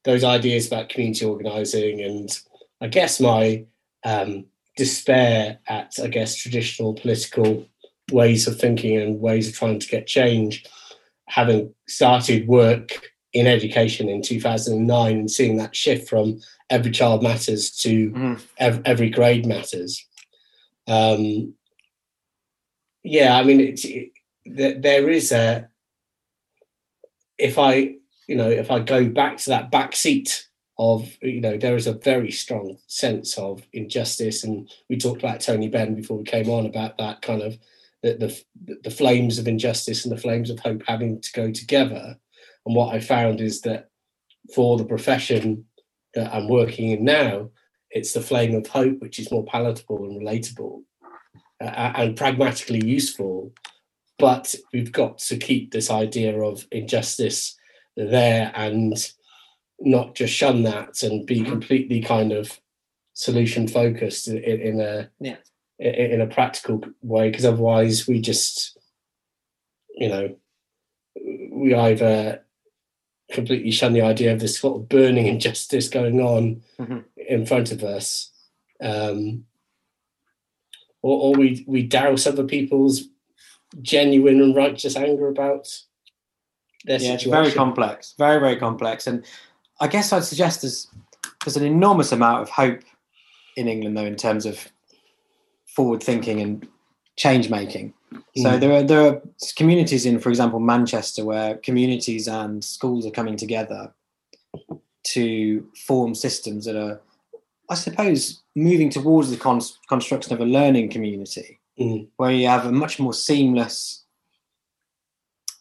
those ideas about community organising, and I guess my um, despair at I guess traditional political ways of thinking and ways of trying to get change having started work in education in 2009 and seeing that shift from every child matters to Mhm. ev- every grade matters um, yeah i mean it's it, th- there is a if i you know if i go back to that back seat of you know there is a very strong sense of injustice and we talked about tony benn before we came on about that kind of the, the the flames of injustice and the flames of hope having to go together and what i found is that for the profession that i'm working in now it's the flame of hope which is more palatable and relatable uh, and pragmatically useful but we've got to keep this idea of injustice there and not just shun that and be completely kind of solution focused in, in a Yeah. In, a practical way because otherwise we just you know we either completely shun the idea of this sort of burning injustice going on Mhm. in front of us um or, or we we douse other people's genuine and righteous anger about their yeah, it's situation very complex, very very complex, and I guess I'd suggest there's there's an enormous amount of hope in England, though, in terms of forward thinking and change making. So Mm. there are there are communities in, for example, Manchester, where communities and schools are coming together to form systems that are, I suppose, moving towards the con- construction of a learning community, Mm. where you have a much more seamless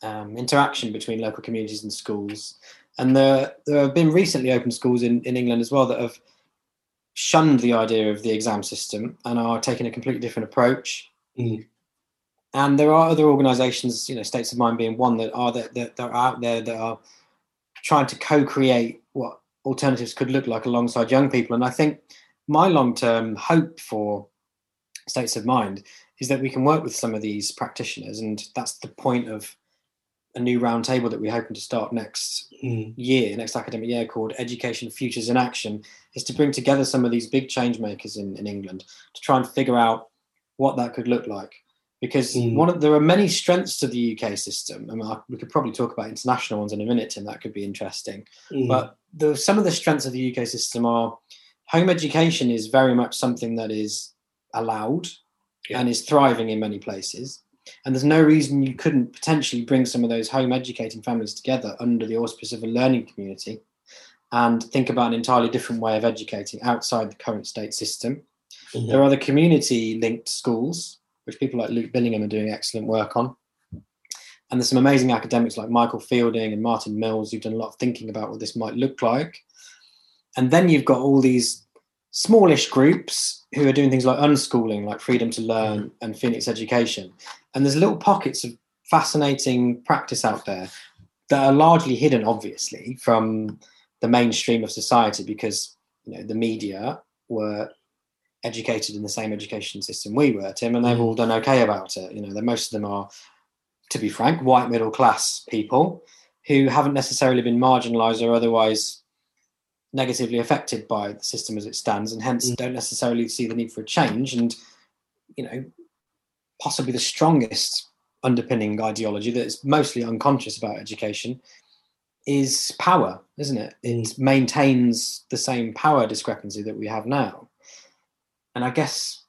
um, interaction between local communities and schools. And there there have been recently open schools in, in England as well that have shunned the idea of the exam system and are taking a completely different approach. Mm. And there are other organisations, you know, States of Mind being one that are that, that, that are out there that are trying to co-create what alternatives could look like alongside young people. And I think my long-term hope for States of Mind is that we can work with some of these practitioners, and that's the point of a new roundtable that we're hoping to start next Mm. year, next academic year, called Education Futures in Action, is to bring together some of these big change makers in, in England to try and figure out what that could look like. Because Mm. one of, there are many strengths to the UK system. I mean, I- we could probably talk about international ones in a minute, and That could be interesting. Mm. But the, some of the strengths of the UK system are home education is very much something that is allowed Yeah. and is thriving in many places. And there's no reason you couldn't potentially bring some of those home educating families together under the auspice of a learning community and think about an entirely different way of educating outside the current state system. Mhm. There are the community linked schools, which people like Luke Billingham are doing excellent work on. And there's some amazing academics like Michael Fielding and Martin Mills who've done a lot of thinking about what this might look like. And then you've got all these smallish groups who are doing things like unschooling, like Freedom to Learn mm-hmm. and Phoenix Education. And there's little pockets of fascinating practice out there that are largely hidden, obviously, from the mainstream of society because you know the media were educated in the same education system we were, Tim, and they've mm-hmm. all done okay about it. You know, that most of them are, to be frank, white middle class people who haven't necessarily been marginalised or otherwise negatively affected by the system as it stands, and hence Mm. don't necessarily see the need for a change. And you know, possibly the strongest underpinning ideology that is mostly unconscious about education is power, isn't it? It maintains the same power discrepancy that we have now. And I guess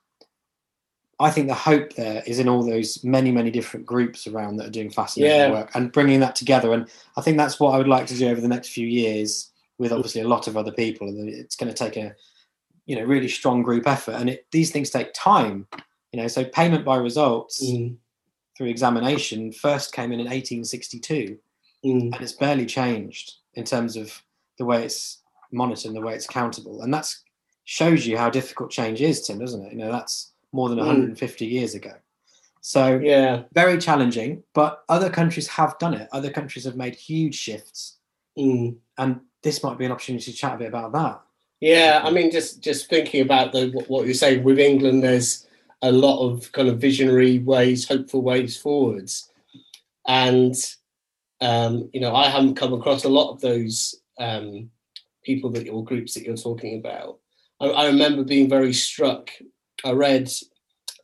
I think the hope there is in all those many, many different groups around that are doing fascinating Yeah. work and bringing that together. And I think that's what I would like to do over the next few years with obviously a lot of other people. And it's going to take a, you know, really strong group effort. And it, these things take time, you know, so payment by results Mm. through examination first came in in 1862 Mm. and it's barely changed in terms of the way it's monitored and the way it's accountable. And that shows you how difficult change is, Tim, doesn't it? You know, that's more than Mm. 150 years ago. So Yeah. very challenging, but other countries have done it. Other countries have made huge shifts, Mm. and this might be an opportunity to chat a bit about that. Yeah, I mean, just just thinking about the what, you're saying with England, there's a lot of kind of visionary ways, hopeful ways forwards, and um, you know, I haven't come across a lot of those um, people that or groups that you're talking about. I, I remember being very struck. I read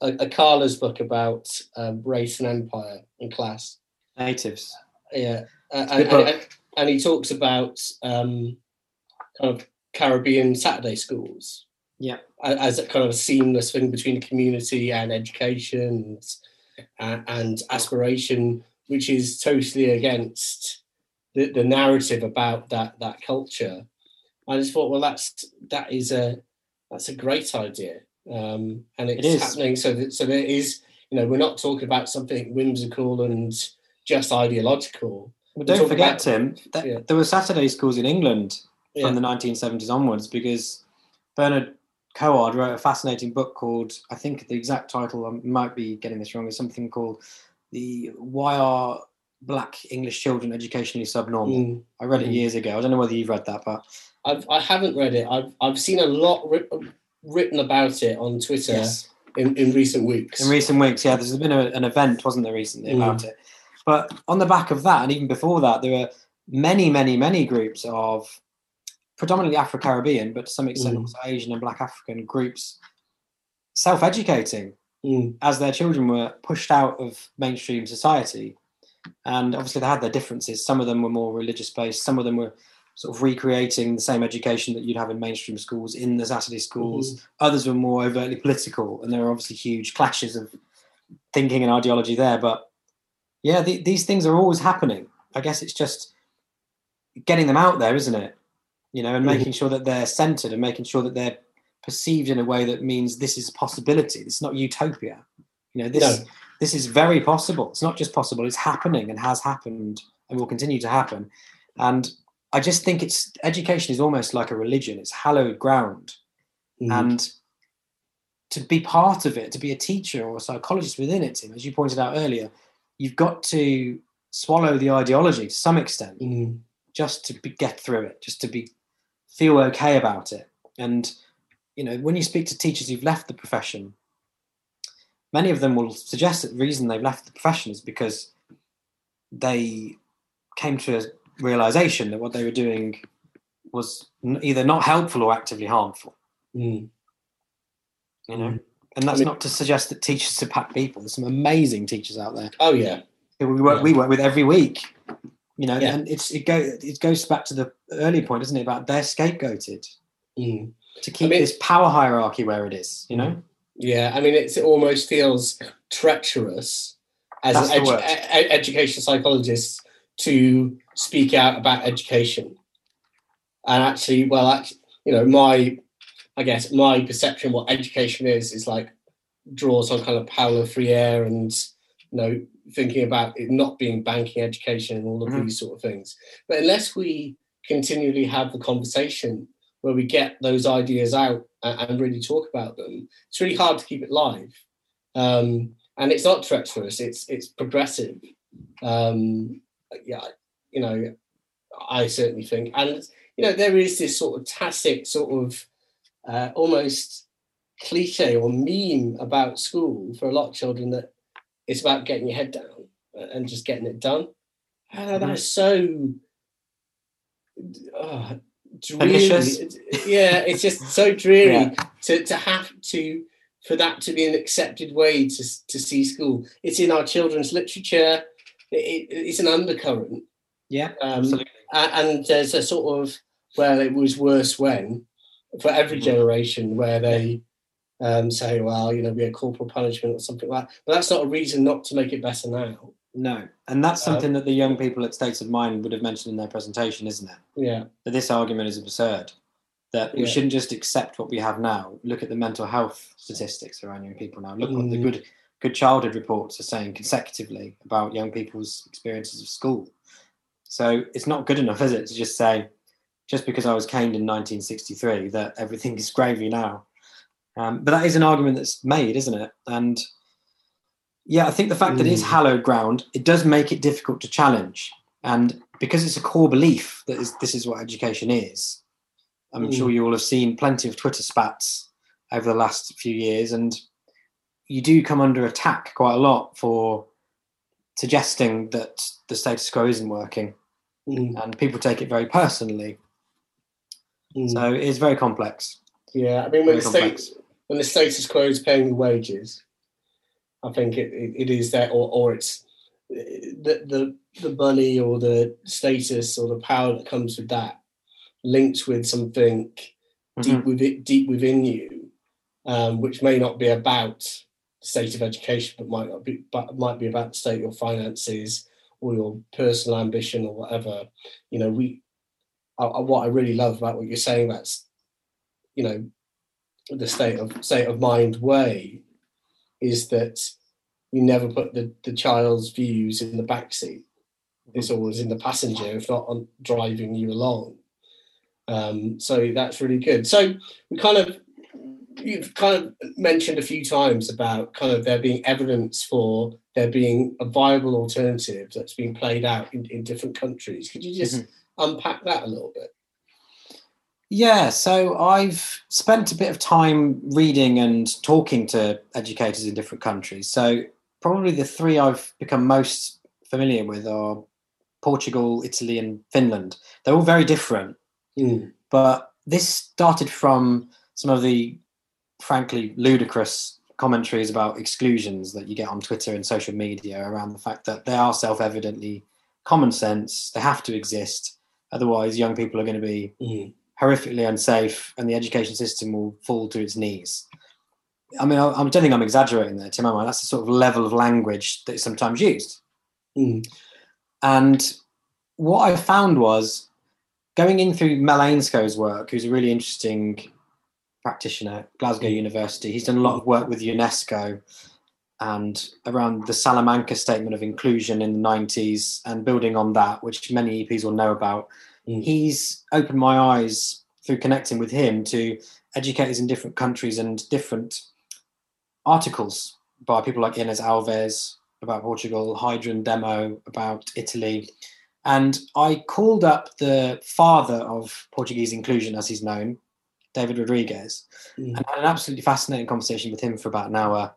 a, Akala's book about um, race and empire and class, Natives. yeah, uh, and, and, and he talks about um, kind of Caribbean Saturday schools. Yeah. As a kind of a seamless thing between community and education and, and aspiration, which is totally against the, the narrative about that that culture. I just thought, well, that's that is a that's a great idea, um, and it's happening so that so there is you know we're not talking about something whimsical and just ideological. We're don't forget, about- Tim, that yeah. there were Saturday schools in England Yeah. from the 1970s onwards because Bernard Coard wrote a fascinating book called, I think the exact title, I might be getting this wrong, is something called the Why Are Black English Children Educationally Subnormal? Mm. I read it Mm. years ago. I don't know whether you've read that, but I've, I haven't read it. I've, I've seen a lot writ- written about it on Twitter yes. in, in recent weeks. In recent weeks, yeah, there's been a, an event, wasn't there, recently Mm. about it? But on the back of that, and even before that, there were many, many, many groups of predominantly Afro Caribbean, but to some extent Mm. also Asian and Black African groups self educating Mm. as their children were pushed out of mainstream society. And obviously, they had their differences. Some of them were more religious based, some of them were sort of recreating the same education that you'd have in mainstream schools in the Saturday schools. Mm-hmm. Others were more overtly political, and there are obviously huge clashes of thinking and ideology there. But yeah, the, these things are always happening. I guess it's just getting them out there, isn't it? You know, and Mhm. making sure that they're centered and making sure that they're perceived in a way that means this is a possibility. It's not utopia. You know, this No. this is very possible. It's not just possible; it's happening and has happened and will continue to happen. And I just think it's education is almost like a religion. It's hallowed ground, Mm. and to be part of it, to be a teacher or a psychologist within it, Tim, as you pointed out earlier, you've got to swallow the ideology to some extent Mm. just to be, get through it, just to be feel okay about it. And you know, when you speak to teachers who've left the profession, many of them will suggest that the reason they've left the profession is because they came to a realization that what they were doing was either not helpful or actively harmful. Mm. You know, Mm. And that's mean- not to suggest that teachers are bad people. There's some amazing teachers out there Oh yeah. we work Yeah. we work with every week. You know, Yeah. and it's it go it goes back to the earlier point, doesn't it, about they're scapegoated Mm. to keep mean- this power hierarchy where it is. You know, Yeah, I mean, it's, it almost feels treacherous as That's an the edu- word. education psychologist to speak out about education. And actually, well, actually, you know, my, I guess, my perception of what education is is like draws on kind of Paulo Freire and you know thinking about it not being banking education and all of Mhm. these sort of things. But unless we continually have the conversation where we get those ideas out and, and really talk about them, it's really hard to keep it live. Um, and it's not treacherous; it's it's progressive. Um, yeah, you know, I certainly think, and you know, there is this sort of tacit, sort of uh, almost cliche or meme about school for a lot of children that it's about getting your head down and just getting it done. Oh, that's so uh, dreary. Pernicious. Yeah, it's just so dreary Yeah. to, to have to for that to be an accepted way to to see school. It's in our children's literature. It, it, it's an undercurrent, yeah, um, absolutely. and there's a sort of well, it was worse when for every Mhm. generation where they um, say, well, you know, we had corporal punishment or something like that. But that's not a reason not to make it better now. No, and that's Um, something that the young people at States of Mind would have mentioned in their presentation, isn't it? Yeah, That this argument is absurd. That we Yeah. shouldn't just accept what we have now. Look at the mental health statistics around young people now. Look what the Mm. good good childhood reports are saying consecutively about young people's experiences of school. So it's not good enough, is it, to just say, just because I was caned in 1963, that everything is gravy now. Um, but that is an argument that's made, isn't it? And yeah, I think the fact that it is Mm. hallowed ground, it does make it difficult to challenge. And because it's a core belief that is, this is what education is, I'm Mm. sure you all have seen plenty of Twitter spats over the last few years, and you do come under attack quite a lot for suggesting that the status quo isn't working, Mm, and people take it very personally. Mm. So it is very complex. yeah. I mean, when Very the state when the status quo is paying the wages, I think it, it, it is that, or, or it's the, the the money or the status or the power that comes with that linked with something deep Mhm. within deep within you, um, which may not be about the state of education, but might not be but might be about the state of your finances or your personal ambition or whatever. You know, we I, I- what I really love about what you're saying about s- you know the state of state of mind way is that you never put the, the child's views in the back seat. It's always in the passenger, if not on driving you along. Um, so that's really good. So we kind of you've kind of mentioned a few times about kind of there being evidence for there being a viable alternative that's being played out in, in different countries. Could you just unpack that a little bit? Yeah, so I've spent a bit of time reading and talking to educators in different countries. So probably the three I've become most familiar with are Portugal, Italy, and Finland. They're all very different, Mm, but this started from some of the frankly ludicrous commentaries about exclusions that you get on Twitter and social media around the fact that they are self-evidently common sense, they have to exist, Otherwise, young people are going to be Mm. horrifically unsafe, and the education system will fall to its knees. I mean, I, I don't think I'm exaggerating there, Tim. Am I? That's the sort of level of language that is sometimes used. Mm. And what I found was going in through Mel Ainscow's work, who's a really interesting practitioner at Glasgow Mm. University. He's done a lot of work with UNESCO and around the Salamanca Statement of Inclusion in the 90s and building on that, which many EPs will know about. Mm. He's opened my eyes through connecting with him to educators in different countries and different articles by people like Inez Alves about Portugal, Heidrun Demo about Italy. And I called up the father of Portuguese inclusion, as he's known, David Rodrigues, Mm. and had an absolutely fascinating conversation with him for about an hour,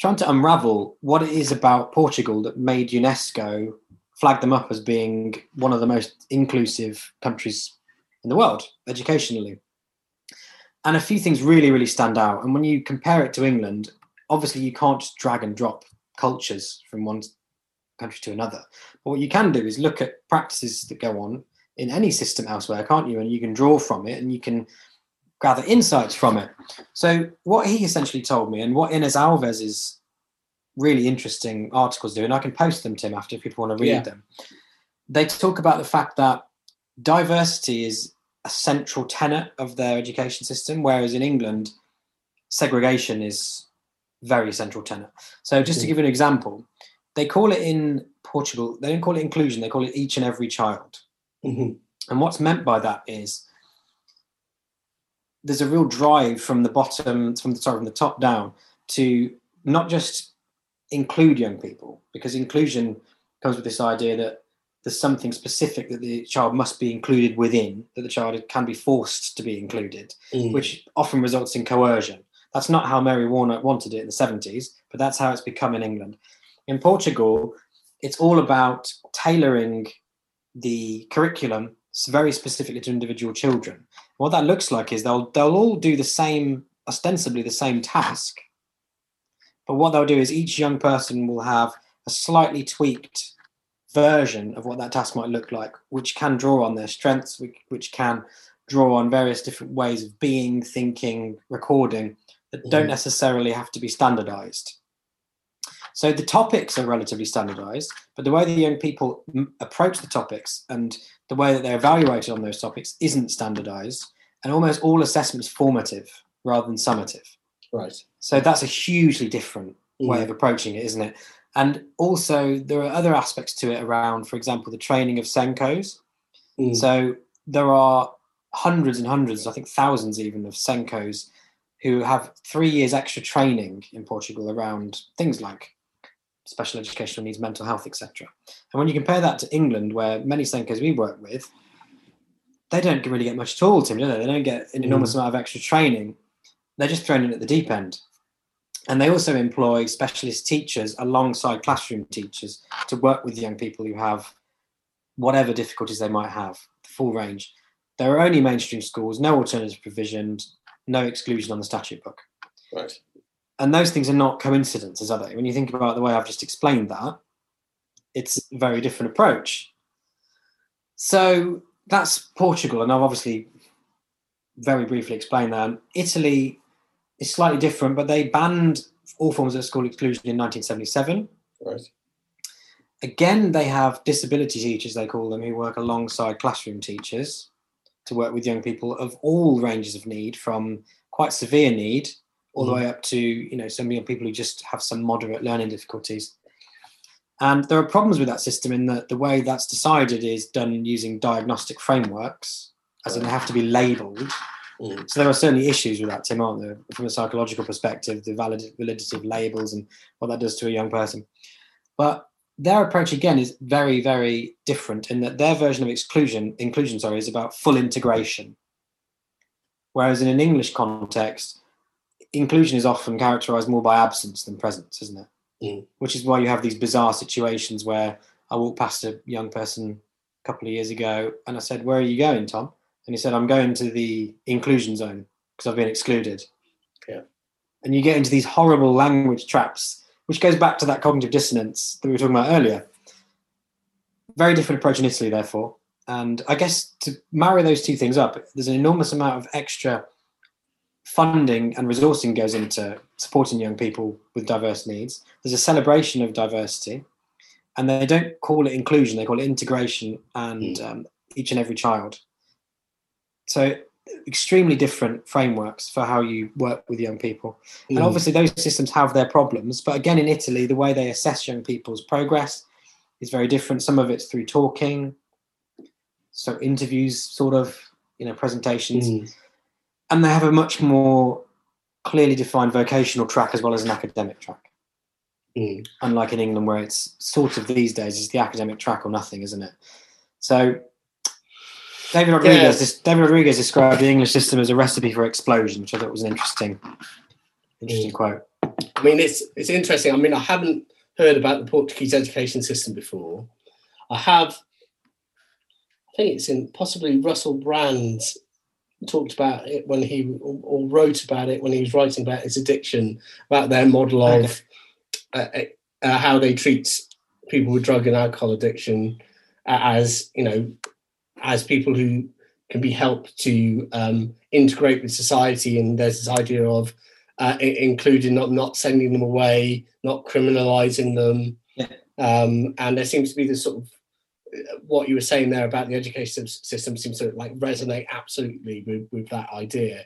trying to unravel what it is about Portugal that made UNESCO flag them up as being one of the most inclusive countries in the world, educationally. And a few things really, really stand out. And when you compare it to England, obviously you can't just drag and drop cultures from one country to another. But what you can do is look at practices that go on in any system elsewhere, can't you? And you can draw from it and you can gather insights from it. So what he essentially told me, and what Inez Alves's really interesting articles do, and I can post them, Tim, after if people want to read Yeah. them. They talk about the fact that diversity is a central tenet of their education system, whereas in England, segregation is very central tenet. So just to Mm. give you an example, they call it in Portugal, they don't call it inclusion, they call it each and every child. Mhm. And what's meant by that is there's a real drive from the bottom, from the sorry, from the top down to not just include young people, because inclusion comes with this idea that there's something specific that the child must be included within, that the child can be forced to be included, Mm. which often results in coercion. That's not how Mary Warnock wanted it in the 70s, but that's how it's become in England. In Portugal, it's all about tailoring the curriculum very specifically to individual children. What that looks like is they'll they'll all do the same, ostensibly the same task, but what they'll do is each young person will have a slightly tweaked version of what that task might look like, which can draw on their strengths, which, which can draw on various different ways of being, thinking, recording that don't Mhm. necessarily have to be standardized. So the topics are relatively standardized, but the way the young people m- approach the topics and the way that they're evaluated on those topics isn't standardized, and almost all assessment is formative rather than summative. Right. So that's a hugely different way of approaching it, isn't it? And also, there are other aspects to it around, for example, the training of SENCOs. Mm. So there are hundreds and hundreds, I think thousands even, of SENCOs who have three years extra training in Portugal around things like special educational needs, mental health, etc. And when you compare that to England, where many SENCOs we work with, they don't really get much at all, Tim, do they? They don't get an mm. enormous amount of extra training. They're just thrown in at the deep end. And they also employ specialist teachers alongside classroom teachers to work with young people who have whatever difficulties they might have, the full range. There are only mainstream schools, no alternative provision, no exclusion on the statute book. Right. And those things are not coincidences, are they? When you think about the way I've just explained that, it's a very different approach. So that's Portugal, and I've obviously very briefly explained that. And Italy is slightly different, but they banned all forms of school exclusion in 1977. Right. Again, they have disability teachers, they call them, who work alongside classroom teachers to work with young people of all ranges of need, from quite severe need all the Mhm. way up to you know some young people who just have some moderate learning difficulties. And there are problems with that system in that the way that's decided is done using diagnostic frameworks, as in they have to be labelled. Mm. So there are certainly issues with that, Tim, aren't there? From a psychological perspective, the valid, validity of labels and what that does to a young person. But their approach again is very, very different in that their version of exclusion, inclusion, sorry, is about full integration. Whereas in an English context, inclusion is often characterized more by absence than presence, isn't it? Mm. Which is why you have these bizarre situations where I walked past a young person a couple of years ago and I said, Where are you going, Tom? And he said, I'm going to the inclusion zone because I've been excluded. Yeah. And you get into these horrible language traps, which goes back to that cognitive dissonance that we were talking about earlier. Very different approach in Italy, therefore. And I guess to marry those two things up, there's an enormous amount of extra funding and resourcing goes into supporting young people with diverse needs. There's a celebration of diversity, and they don't call it inclusion; they call it integration and mm. um, each and every child. So, extremely different frameworks for how you work with young people, mm. and obviously those systems have their problems. But again, in Italy, the way they assess young people's progress is very different. Some of it's through talking, so interviews, sort of, you know, presentations. Mm and they have a much more clearly defined vocational track as well as an academic track. Mm. Unlike in England, where it's sort of these days is the academic track or nothing, isn't it? So David Rodrigues, yeah. David Rodrigues described the English system as a recipe for explosion, which I thought was an interesting, interesting mm. quote. I mean, it's it's interesting. I mean, I haven't heard about the Portuguese education system before. I have. I think it's in possibly Russell Brand's talked about it when he or wrote about it when he was writing about his addiction, about their model of uh, uh, uh, how they treat people with drug and alcohol addiction as you know as people who can be helped to um, integrate with society and there's this idea of uh, including not not sending them away not criminalizing them yeah. um, and there seems to be this sort of what you were saying there about the education system seems to like resonate absolutely with, with that idea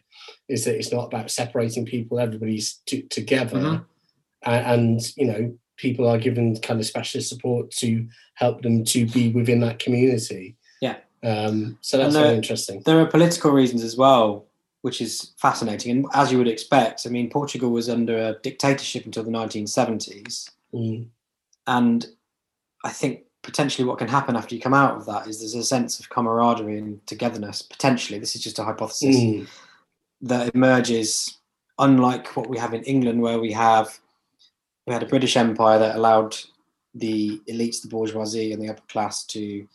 is that it's not about separating people everybody's t- together. Mm-hmm. and, and, you know people are given kind of specialist support to help them to be within that community. Yeah. Um, so that's there, very interesting. there are political reasons as well which is fascinating and as you would expect i mean portugal was under a dictatorship until the 1970s mm. and i think potentially what can happen after you come out of that is there's a sense of camaraderie and togetherness. Potentially, this is just a hypothesis mm. that emerges, unlike what we have in England, where we have we had a British Empire that allowed the elites, the bourgeoisie, and the upper class to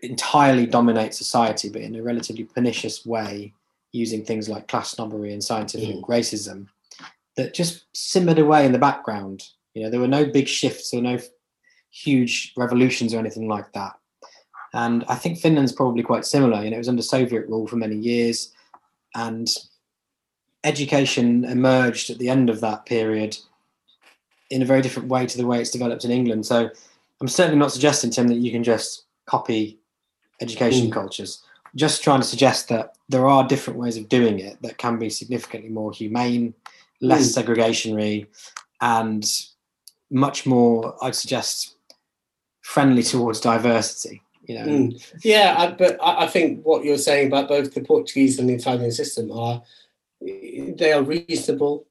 entirely dominate society, but in a relatively pernicious way, using things like class snobbery and scientific mm. racism that just simmered away in the background. You know, there were no big shifts or no huge revolutions or anything like that. And I think Finland's probably quite similar. You know, it was under Soviet rule for many years, and education emerged at the end of that period in a very different way to the way it's developed in England. So I'm certainly not suggesting, Tim, that you can just copy education mm. cultures. Just trying to suggest that there are different ways of doing it that can be significantly more humane, less mm. segregationary, and much more, I'd suggest, friendly towards diversity. You know. Mm. Yeah, I, but I, I think what you're saying about both the Portuguese and the Italian system are they are reasonable.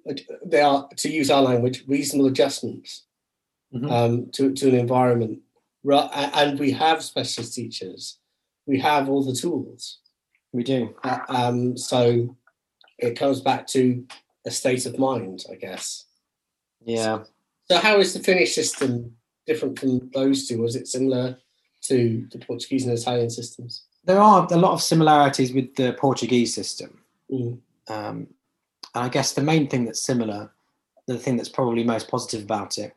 They are, to use our language, reasonable adjustments mm-hmm. um, to to an environment. And we have specialist teachers. We have all the tools. We do. Uh, um, so it comes back to a state of mind, I guess. Yeah. So how is the Finnish system different from those two? Was it similar to the Portuguese and Italian systems? There are a lot of similarities with the Portuguese system. Mm. Um, and I guess the main thing that's similar, the thing that's probably most positive about it,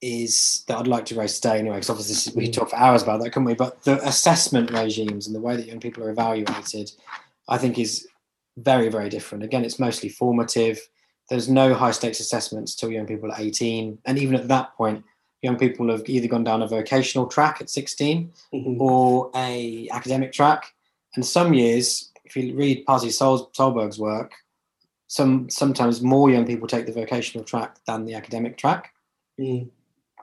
is that I'd like to raise today anyway, because obviously we could mm. talk for hours about that, couldn't we? But the assessment regimes and the way that young people are evaluated, I think is very, very different. Again, it's mostly formative. There's no high stakes assessments till young people are 18. And even at that point, young people have either gone down a vocational track at 16 mm-hmm. or a academic track. And some years, if you read Pasi Sol- Sahlberg's work, some sometimes more young people take the vocational track than the academic track. Mm.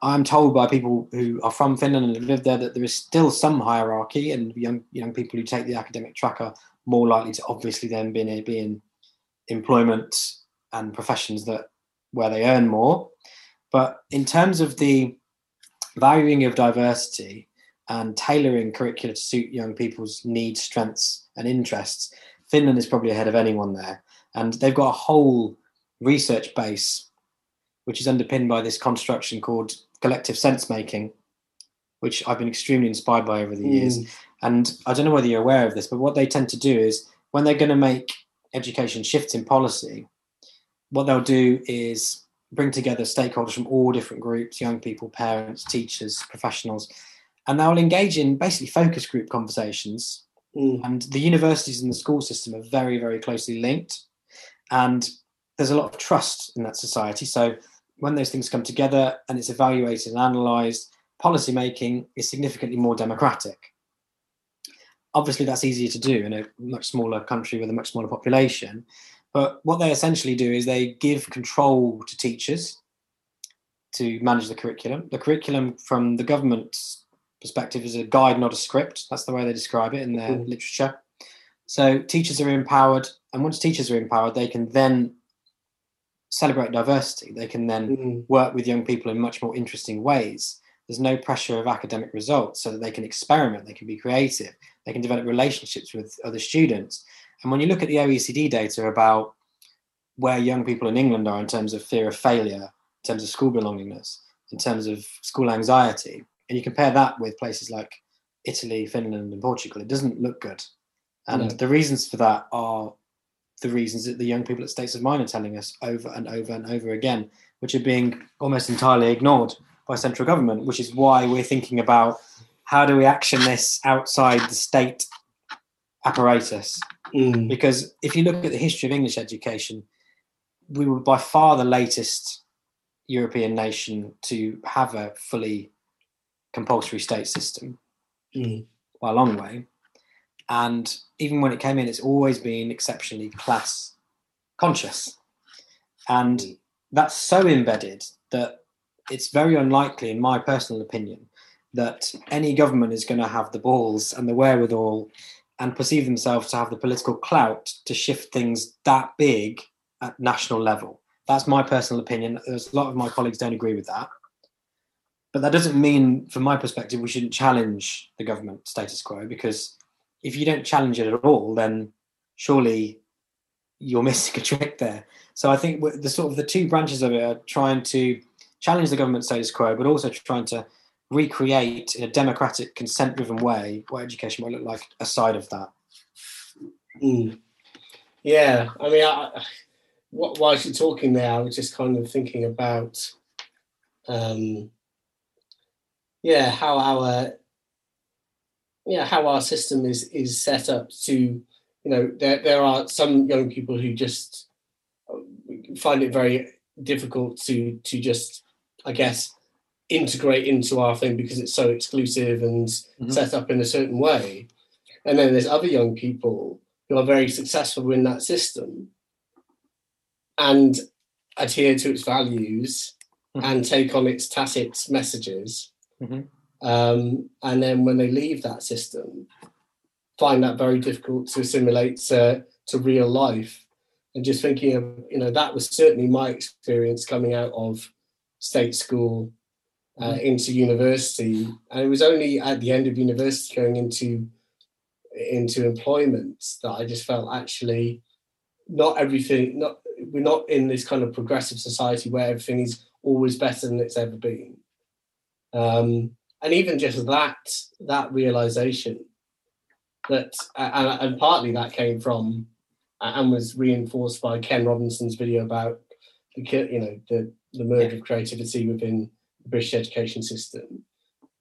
I'm told by people who are from Finland and have lived there that there is still some hierarchy, and young young people who take the academic track are more likely to obviously then be in, be in employment and professions that where they earn more. But in terms of the valuing of diversity and tailoring curricula to suit young people's needs, strengths, and interests, Finland is probably ahead of anyone there. And they've got a whole research base which is underpinned by this construction called collective sense making, which I've been extremely inspired by over the mm. years. And I don't know whether you're aware of this, but what they tend to do is when they're going to make education shifts in policy, what they'll do is bring together stakeholders from all different groups young people, parents, teachers, professionals and they'll engage in basically focus group conversations. Mm. And the universities and the school system are very, very closely linked. And there's a lot of trust in that society. So when those things come together and it's evaluated and analysed, policy making is significantly more democratic. Obviously, that's easier to do in a much smaller country with a much smaller population. But what they essentially do is they give control to teachers to manage the curriculum. The curriculum from the government's perspective is a guide, not a script. That's the way they describe it in their Mhm. literature. So teachers are empowered, and once teachers are empowered, they can then celebrate diversity. They can then Mm. work with young people in much more interesting ways. There's no pressure of academic results, so that they can experiment, they can be creative, they can develop relationships with other students. And when you look at the OECD data about where young people in England are in terms of fear of failure, in terms of school belongingness, in terms of school anxiety, and you compare that with places like Italy, Finland, and Portugal, it doesn't look good. And No. the reasons for that are the reasons that the young people at States of Mind are telling us over and over and over again, which are being almost entirely ignored by central government, which is why we're thinking about how do we action this outside the state apparatus. Mm. Because if you look at the history of English education, we were by far the latest European nation to have a fully compulsory state system Mm. by a long way. And even when it came in, it's always been exceptionally class conscious. And that's so embedded that it's very unlikely, in my personal opinion, that any government is going to have the balls and the wherewithal and perceive themselves to have the political clout to shift things that big at national level. That's my personal opinion. There's a lot of my colleagues don't agree with that. But that doesn't mean, from my perspective, we shouldn't challenge the government status quo because if you don't challenge it at all, then surely you're missing a trick there. So I think the sort of the two branches of it are trying to challenge the government status quo, but also trying to recreate in a democratic, consent-driven way what education might look like aside of that. Mm. Yeah, I mean, I, what, whilst you're talking there, I was just kind of thinking about, um, yeah, how our, yeah, how our system is is set up to, you know, there there are some young people who just uh, find it very difficult to to just, I guess, integrate into our thing because it's so exclusive and Mhm. set up in a certain way, and then there's other young people who are very successful in that system and adhere to its values Mhm. and take on its tacit messages. Mhm. Um, and then when they leave that system, find that very difficult to assimilate to, to real life. And just thinking of, you know, that was certainly my experience coming out of state school uh, into university. And it was only at the end of university going into into employment that I just felt actually not everything not we're not in this kind of progressive society where everything is always better than it's ever been. Um, and even just that that realization that and, and partly that came from and was reinforced by Ken Robinson's video about the you know the the merge of creativity within the British education system.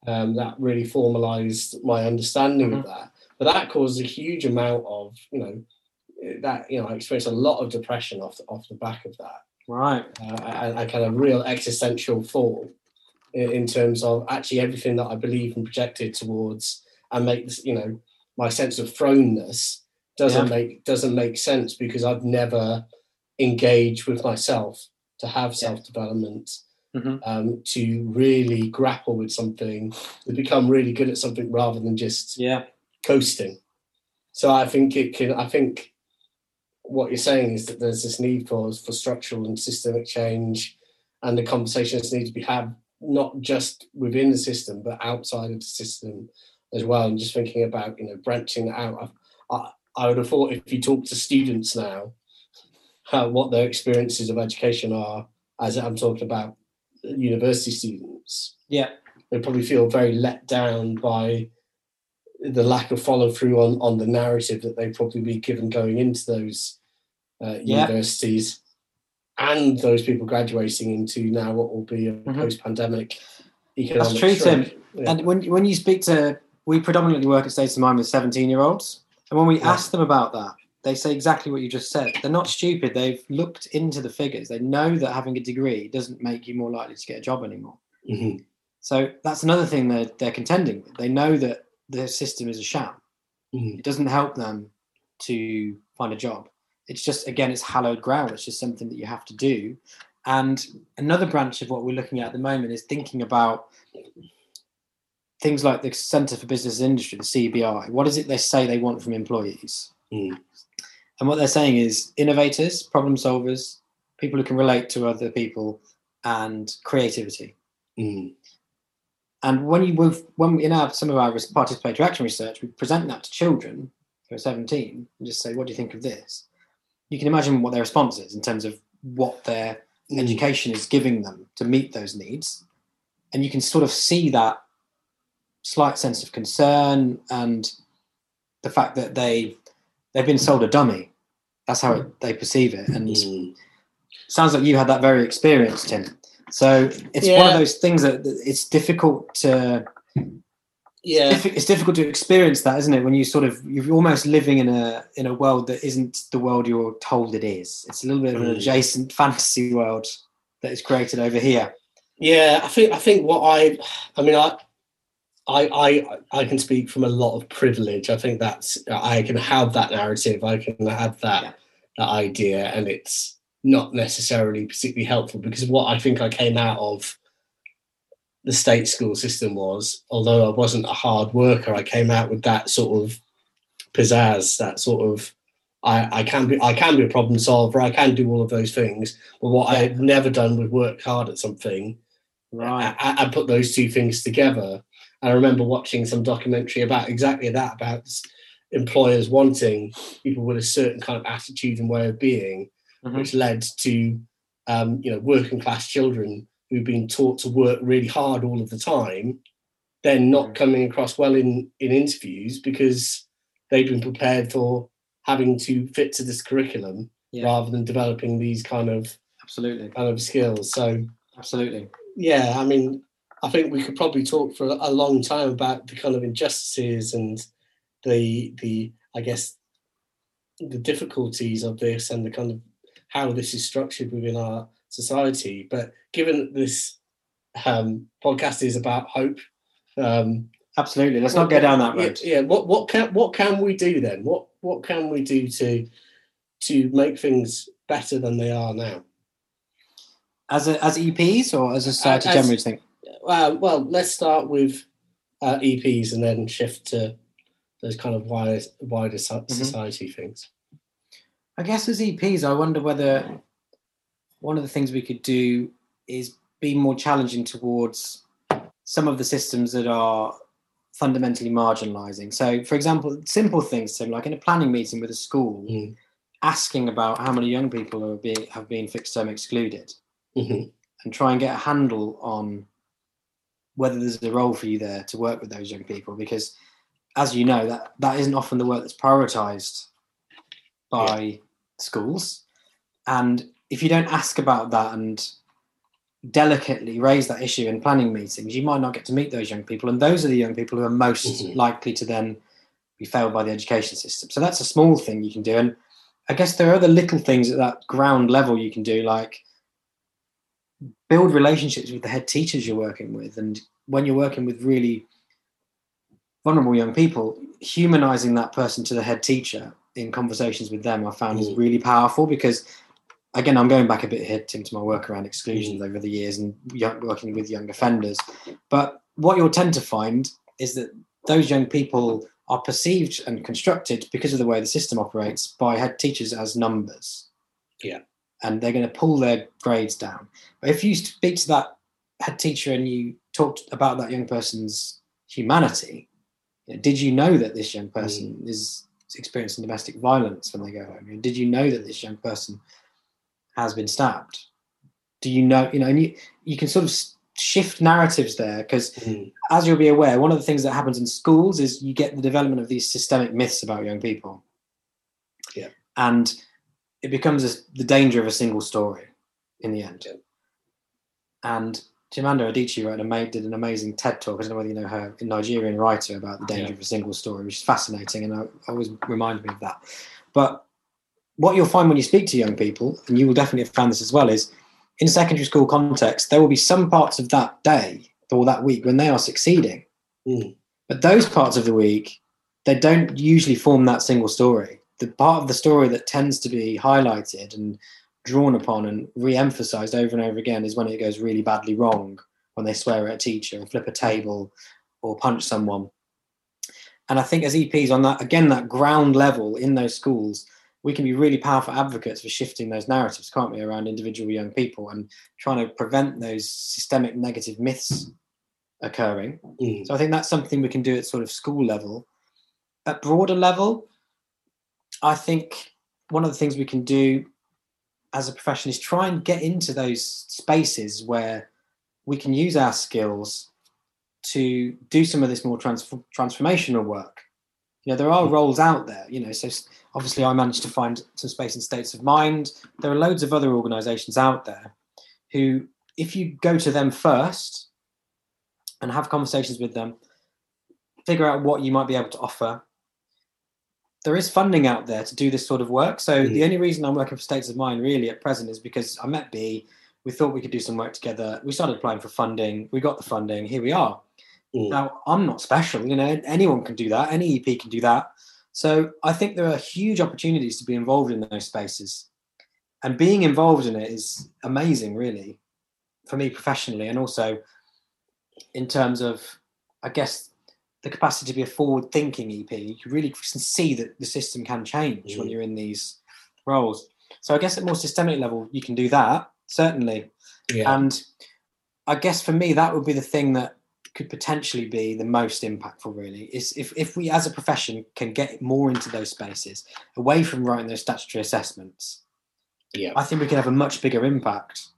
Um, that really formalized my understanding of that. But that caused a huge amount of you know that you know I experienced a lot of depression off the, off the back of that Right. uh, and a kind of real existential fall in, in terms of actually everything that I believe and projected towards and make this, you know, my sense of thrownness doesn't Yeah. make doesn't make sense because I've never engaged with myself to have self development, Mhm. um, to really grapple with something, to become really good at something rather than just Yeah. coasting. So I think it can. I think what you're saying is that there's this need for for structural and systemic change, and the conversations need to be had not just within the system but outside of the system as well. And just thinking about you know branching out. I, I, I would have thought if you talk to students now, how what their experiences of education are, as I'm talking about university students, Yeah. they probably feel very let down by the lack of follow through on, on the narrative that they probably be given going into those uh, Yeah. universities and those people graduating into now what will be a Mhm. post pandemic economic That's true, Tim. Yeah. And when when you speak to, we predominantly work at States of Mind with 17 year olds. And when we Yeah. ask them about that, they say exactly what you just said. They're not stupid. They've looked into the figures. They know that having a degree doesn't make you more likely to get a job anymore. Mhm. So that's another thing that they're contending with. They know that the system is a sham. Mhm. It doesn't help them to find a job. It's just, again, it's hallowed ground. It's just something that you have to do. And another branch of what we're looking at at the moment is thinking about things like the Centre for Business and Industry, the CBI. What is it they say they want from employees? Mm. And what they're saying is innovators, problem solvers, people who can relate to other people, and creativity. Mm. And when you move, when we, in our some of our participatory action research, we present that to children who are 17 and just say, "What do you think of this?" You can imagine what their response is in terms of what their Mm. education is giving them to meet those needs, and you can sort of see that slight sense of concern and the fact that they they've been sold a dummy. That's how it, they perceive it, and Mm. sounds like you had that very experience, Tim. So it's one of those things that it's difficult to Yeah. diffi- it's difficult to experience that, isn't it? When you sort of you're almost living in a in a world that isn't the world you're told it is. It's a little bit of an Mm. adjacent fantasy world that is created over here. Yeah, I think I think what I I mean I I I I can speak from a lot of privilege. I think that's I can have that narrative. I can have that Yeah. that idea, and it's not necessarily particularly helpful because what I think I came out of the state school system was, although I wasn't a hard worker, I came out with that sort of pizzazz, that sort of I, I can be I can be a problem solver, I can do all of those things. But what I had never done was work hard at something Right. I, I put those two things together. And I remember watching some documentary about exactly that about employers wanting people with a certain kind of attitude and way of being, Mhm. which led to um, you know working class children who've been taught to work really hard all of the time, then not Mm. coming across well in in interviews because they've been prepared for having to fit to this curriculum Yeah. rather than developing these kind of Absolutely. kind of skills. So Absolutely. yeah, I mean, I think we could probably talk for a long time about the kind of injustices and the the I guess the difficulties of this and the kind of how this is structured within our society. But given that this um, podcast is about hope, um, Absolutely. Let's not go down that road. Yeah, yeah, what what can what can we do then? What what can we do to to make things better than they are now? As a, as EPs or as a society As- generally, think? Uh, well, let's start with uh, EPs and then shift to those kind of wider, wider Mm-hmm. society things. I guess as EPs, I wonder whether one of the things we could do is be more challenging towards some of the systems that are fundamentally marginalizing. So, for example, simple things, Tim, like in a planning meeting with a school, Mm. asking about how many young people are being have been fixed term excluded, Mhm. and try and get a handle on whether there's a role for you there to work with those young people, because as you know, that that isn't often the work that's prioritized by schools. And if you don't ask about that and delicately raise that issue in planning meetings, you might not get to meet those young people. And those are the young people who are most Mhm. likely to then be failed by the education system. So that's a small thing you can do. And I guess there are other little things at that ground level you can do, like build relationships with the head teachers you're working with. And when you're working with really vulnerable young people, humanizing that person to the head teacher in conversations with them, I found is Mm. really powerful because, again, I'm going back a bit here, Tim, to my work around exclusions over the years and young, working with young offenders. But what you'll tend to find is that those young people are perceived and constructed because of the way the system operates by head teachers as numbers. Yeah. And they're going to pull their grades down. But if you speak to that head teacher and you talked about that young person's humanity, you know, did you know that this young person is experiencing domestic violence when they go home? You know, Did you know that this young person has been stabbed? Do you know, you know, and you, you can sort of shift narratives there because Mhm. as you'll be aware, one of the things that happens in schools is you get the development of these systemic myths about young people. Yeah. And it becomes a, the danger of a single story in the end. And Chimamanda Adichie wrote an, did an amazing TED talk. I don't know whether you know her, a Nigerian writer about the danger yeah. of a single story, which is fascinating, and I, I always remind me of that. But what you'll find when you speak to young people, and you will definitely have found this as well, is in secondary school context, there will be some parts of that day or that week when they are succeeding. Mm. But those parts of the week, they don't usually form that single story. The part of the story that tends to be highlighted and drawn upon and re-emphasized over and over again is when it goes really badly wrong, when they swear at a teacher or flip a table or punch someone. And I think as EPs on that, again, that ground level in those schools, we can be really powerful advocates for shifting those narratives, can't we, around individual young people and trying to prevent those systemic negative myths occurring. Mm. So I think that's something we can do at sort of school level. At broader level, I think one of the things we can do as a profession is try and get into those spaces where we can use our skills to do some of this more trans- transformational work. You know there are hmm. roles out there you know so obviously i managed to find some space in states of mind. There are loads of other organizations out there who if you go to them first and have conversations with them figure out what you might be able to offer there is funding out there to do this sort of work so mm-hmm. the only reason i'm working for states of mind really at present is because i met b we thought we could do some work together we started applying for funding we got the funding here we are Mm. Now, I'm not special, you know, anyone can do that, any EP can do that. So I think there are huge opportunities to be involved in those spaces. And being involved in it is amazing, really, for me professionally, and also in terms of, I guess, the capacity to be a forward thinking EP. You really can really see that the system can change mm. when you're in these roles. So I guess at more systemic level, you can do that, certainly. Yeah. And I guess for me, that would be the thing that could potentially be the most impactful really is if, if we as a profession can get more into those spaces away from writing those statutory assessments yeah i think we can have a much bigger impact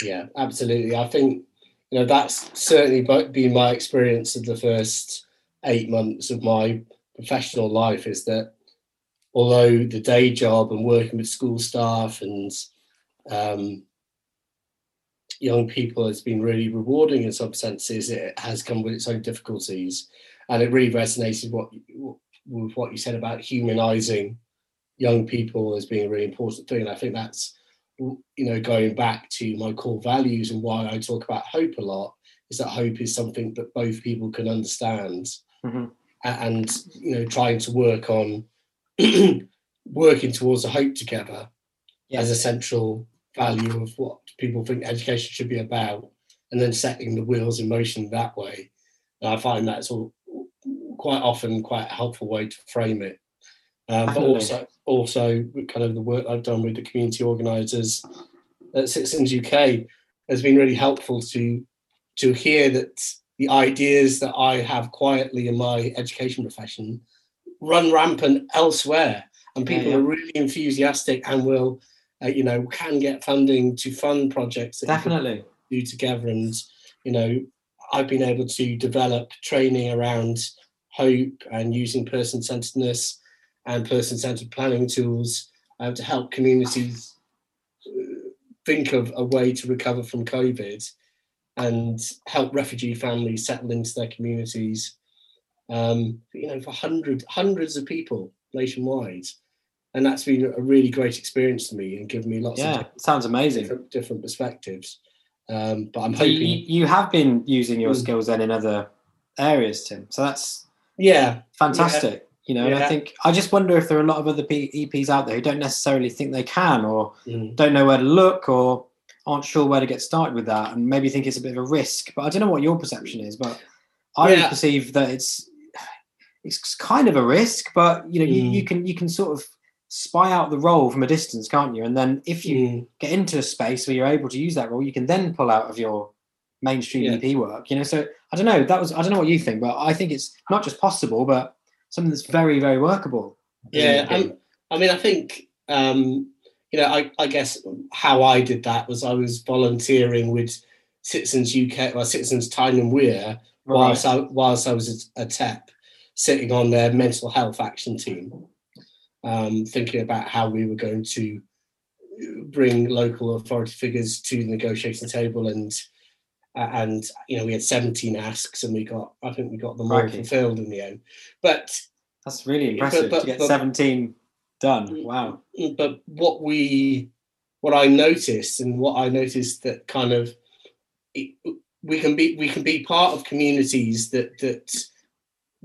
yeah absolutely i think you know that's certainly been my experience of the first eight months of my professional life is that although the day job and working with school staff and um, young people has been really rewarding in some senses. It has come with its own difficulties, and it really resonated what with what you said about humanizing young people as being a really important thing. And I think that's you know going back to my core values and why I talk about hope a lot is that hope is something that both people can understand, mm-hmm. and you know trying to work on working towards a hope together yes. as a central value of what people think education should be about, and then setting the wheels in motion that way. And I find that's all quite often quite a helpful way to frame it. Um, but also, also kind of the work I've done with the community organisers at Citizens UK has been really helpful to to hear that the ideas that I have quietly in my education profession run rampant elsewhere, and people yeah, yeah. are really enthusiastic and will uh, you know, can get funding to fund projects that definitely do together. And you know, I've been able to develop training around hope and using person-centeredness and person-centered planning tools uh, to help communities uh, think of a way to recover from COVID and help refugee families settle into their communities. Um, you know, for hundreds hundreds of people nationwide and that's been a really great experience to me and given me lots yeah, of sounds amazing different, different perspectives. Um, but I'm hoping you, you, have been using your mm. skills then in other areas, Tim. So that's yeah, fantastic. Yeah. You know, yeah. and I think I just wonder if there are a lot of other EPs out there who don't necessarily think they can, or mm. don't know where to look, or aren't sure where to get started with that, and maybe think it's a bit of a risk. But I don't know what your perception is, but I yeah. perceive that it's it's kind of a risk, but you know, mm. you, you can you can sort of spy out the role from a distance, can't you? And then if you mm. get into a space where you're able to use that role, you can then pull out of your mainstream yeah. EP work. You know, so I don't know. That was I don't know what you think, but I think it's not just possible, but something that's very very workable. Yeah, um, I mean, I think um, you know, I, I guess how I did that was I was volunteering with Citizens UK, or Citizens Tyne and Wear, right. whilst I whilst I was a, a TEP, sitting on their mental health action team um, thinking about how we were going to bring local authority figures to the negotiating table and and you know we had 17 asks and we got I think we got them all fulfilled in the end. But that's really impressive but, but, to get but, 17 done. Mm, wow. Mm, but what we what I noticed and what I noticed that kind of it, we can be we can be part of communities that that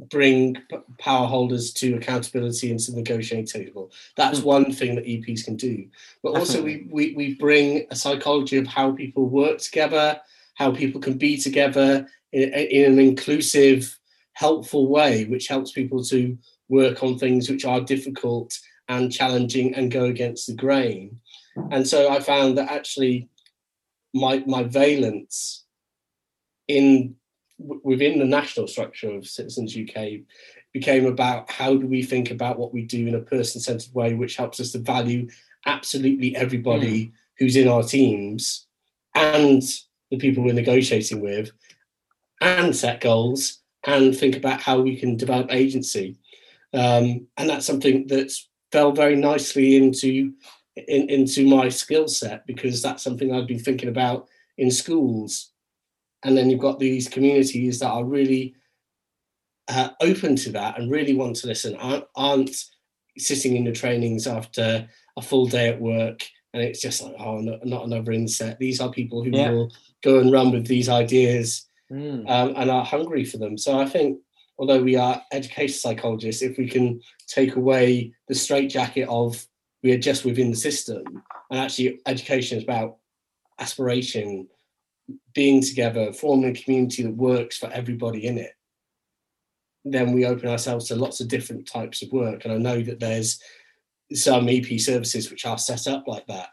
bring power holders to accountability and to the negotiating table. That's mm. one thing that EPs can do. But also we, we we bring a psychology of how people work together, how people can be together in, in an inclusive, helpful way, which helps people to work on things which are difficult and challenging and go against the grain. And so I found that actually my my valence in within the national structure of Citizens UK became about how do we think about what we do in a person-centered way, which helps us to value absolutely everybody mm. who's in our teams and the people we're negotiating with, and set goals and think about how we can develop agency. Um, and that's something that's fell very nicely into in, into my skill set because that's something I've been thinking about in schools and then you've got these communities that are really uh, open to that and really want to listen aren't, aren't sitting in the trainings after a full day at work and it's just like oh no, not another inset these are people who yeah. will go and run with these ideas mm. um, and are hungry for them so i think although we are education psychologists if we can take away the straitjacket of we are just within the system and actually education is about aspiration being together, forming a community that works for everybody in it, then we open ourselves to lots of different types of work. And I know that there's some EP services which are set up like that,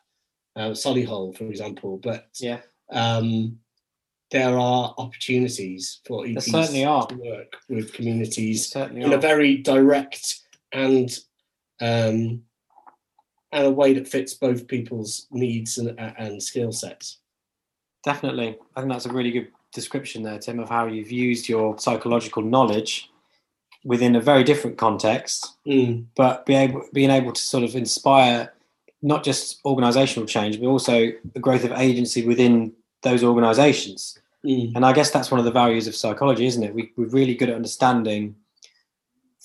uh, Solihull, for example. But yeah, um, there are opportunities for EPs certainly are. to work with communities in are. a very direct and um, and a way that fits both people's needs and, and skill sets. Definitely. I think that's a really good description there, Tim, of how you've used your psychological knowledge within a very different context, mm. but be able, being able to sort of inspire not just organizational change, but also the growth of agency within those organizations. Mm. And I guess that's one of the values of psychology, isn't it? We, we're really good at understanding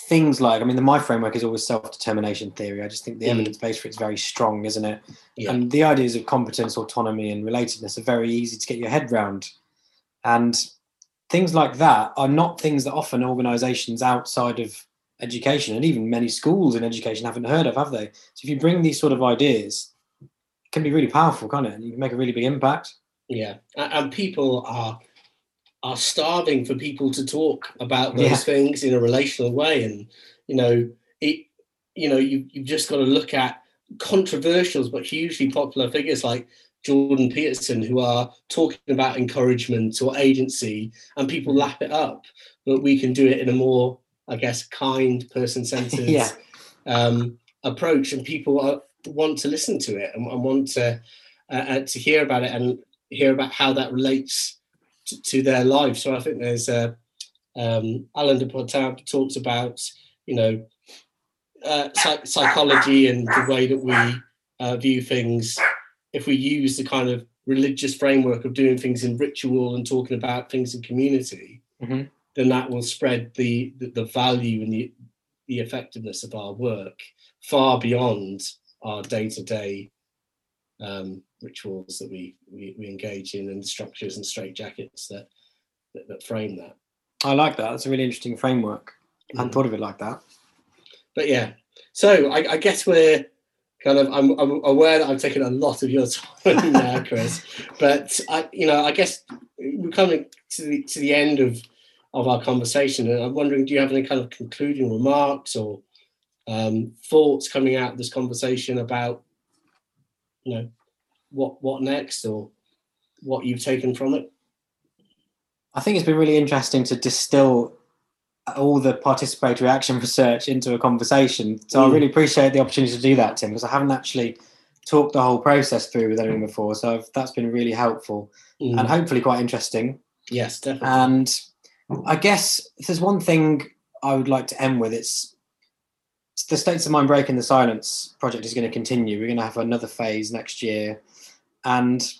things like, I mean, the my framework is always self determination theory. I just think the mm. evidence base for it's very strong, isn't it? Yeah. And the ideas of competence, autonomy, and relatedness are very easy to get your head round. And things like that are not things that often organizations outside of education and even many schools in education haven't heard of, have they? So if you bring these sort of ideas, it can be really powerful, can't it? You can make a really big impact. Yeah. And people are are starving for people to talk about those yeah. things in a relational way and you know it you know you, you've just got to look at controversial but hugely popular figures like jordan peterson who are talking about encouragement or agency and people mm. lap it up but we can do it in a more i guess kind person-centered yeah. um, approach and people are, want to listen to it and, and want to uh, uh, to hear about it and hear about how that relates to, to their life. So I think there's a um, Alain de Botton talks about you know uh, psych- psychology and the way that we uh, view things. If we use the kind of religious framework of doing things in ritual and talking about things in community, mm-hmm. then that will spread the, the, the value and the the effectiveness of our work far beyond our day to day rituals that we, we, we engage in and structures and straitjackets that, that, that frame that. I like that. That's a really interesting framework. I hadn't mm. thought of it like that. But yeah, so I, I guess we're kind of I'm, I'm, aware that I'm taking a lot of your time now, Chris. but I, you know, I guess we're coming to the to the end of of our conversation, and I'm wondering, do you have any kind of concluding remarks or um, thoughts coming out of this conversation about, you know, what what next or what you've taken from it? I think it's been really interesting to distill all the participatory action research into a conversation. So mm. I really appreciate the opportunity to do that, Tim, because I haven't actually talked the whole process through with anyone before. So I've, that's been really helpful mm. and hopefully quite interesting. Yes, definitely. And I guess if there's one thing I would like to end with, it's the States of Mind Breaking the Silence project is going to continue. We're going to have another phase next year and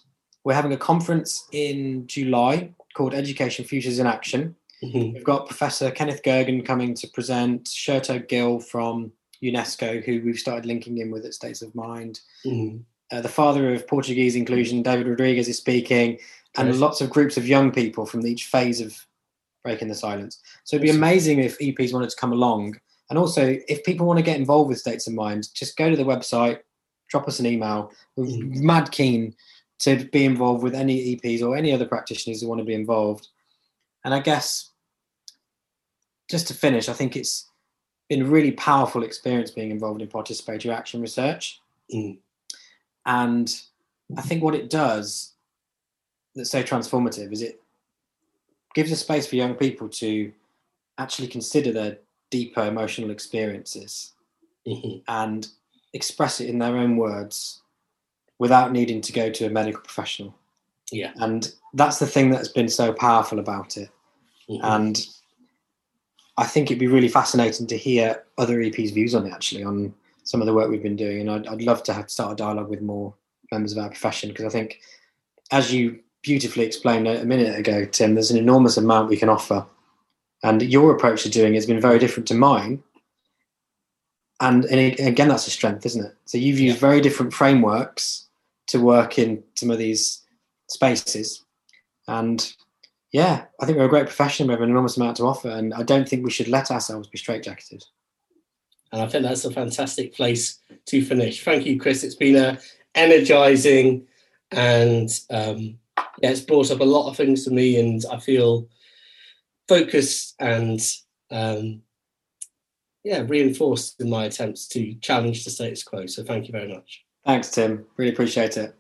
we're having a conference in July called Education Futures in Action. Mhm. We've got Professor Kenneth Gergen coming to present, Scherto Gill from UNESCO, who we've started linking in with at States of Mind. Mhm. Uh, the father of Portuguese inclusion, David Rodrigues, is speaking, and lots of groups of young people from each phase of breaking the silence. So it'd be amazing if EPs wanted to come along. And also, if people want to get involved with States of Mind, just go to the website, drop us an email. We're Mhm. mad keen to be involved with any EPs or any other practitioners who want to be involved. And I guess just to finish, I think it's been a really powerful experience being involved in participatory action research. Mm. And I think what it does that's so transformative is it gives a space for young people to actually consider their deeper emotional experiences Mhm. and express it in their own words without needing to go to a medical professional. Yeah. And that's the thing that's been so powerful about it. Mhm. And I think it'd be really fascinating to hear other EPs' views on it, actually, on some of the work we've been doing. And I'd, I'd love to have start a dialogue with more members of our profession because I think, as you beautifully explained a a minute ago, Tim, there's an enormous amount we can offer. And your approach to doing it has been very different to mine. And, and again, that's a strength, isn't it? So you've used very different frameworks to work in some of these spaces. And yeah, I think we're a great profession. We have an enormous amount to offer, and I don't think we should let ourselves be straitjacketed. And I think that's a fantastic place to finish. Thank you, Chris. It's been a energizing and um, yeah, it's brought up a lot of things for me, and I feel focused and um, yeah, reinforced in my attempts to challenge the status quo. So thank you very much. Thanks, Tim. Really appreciate it.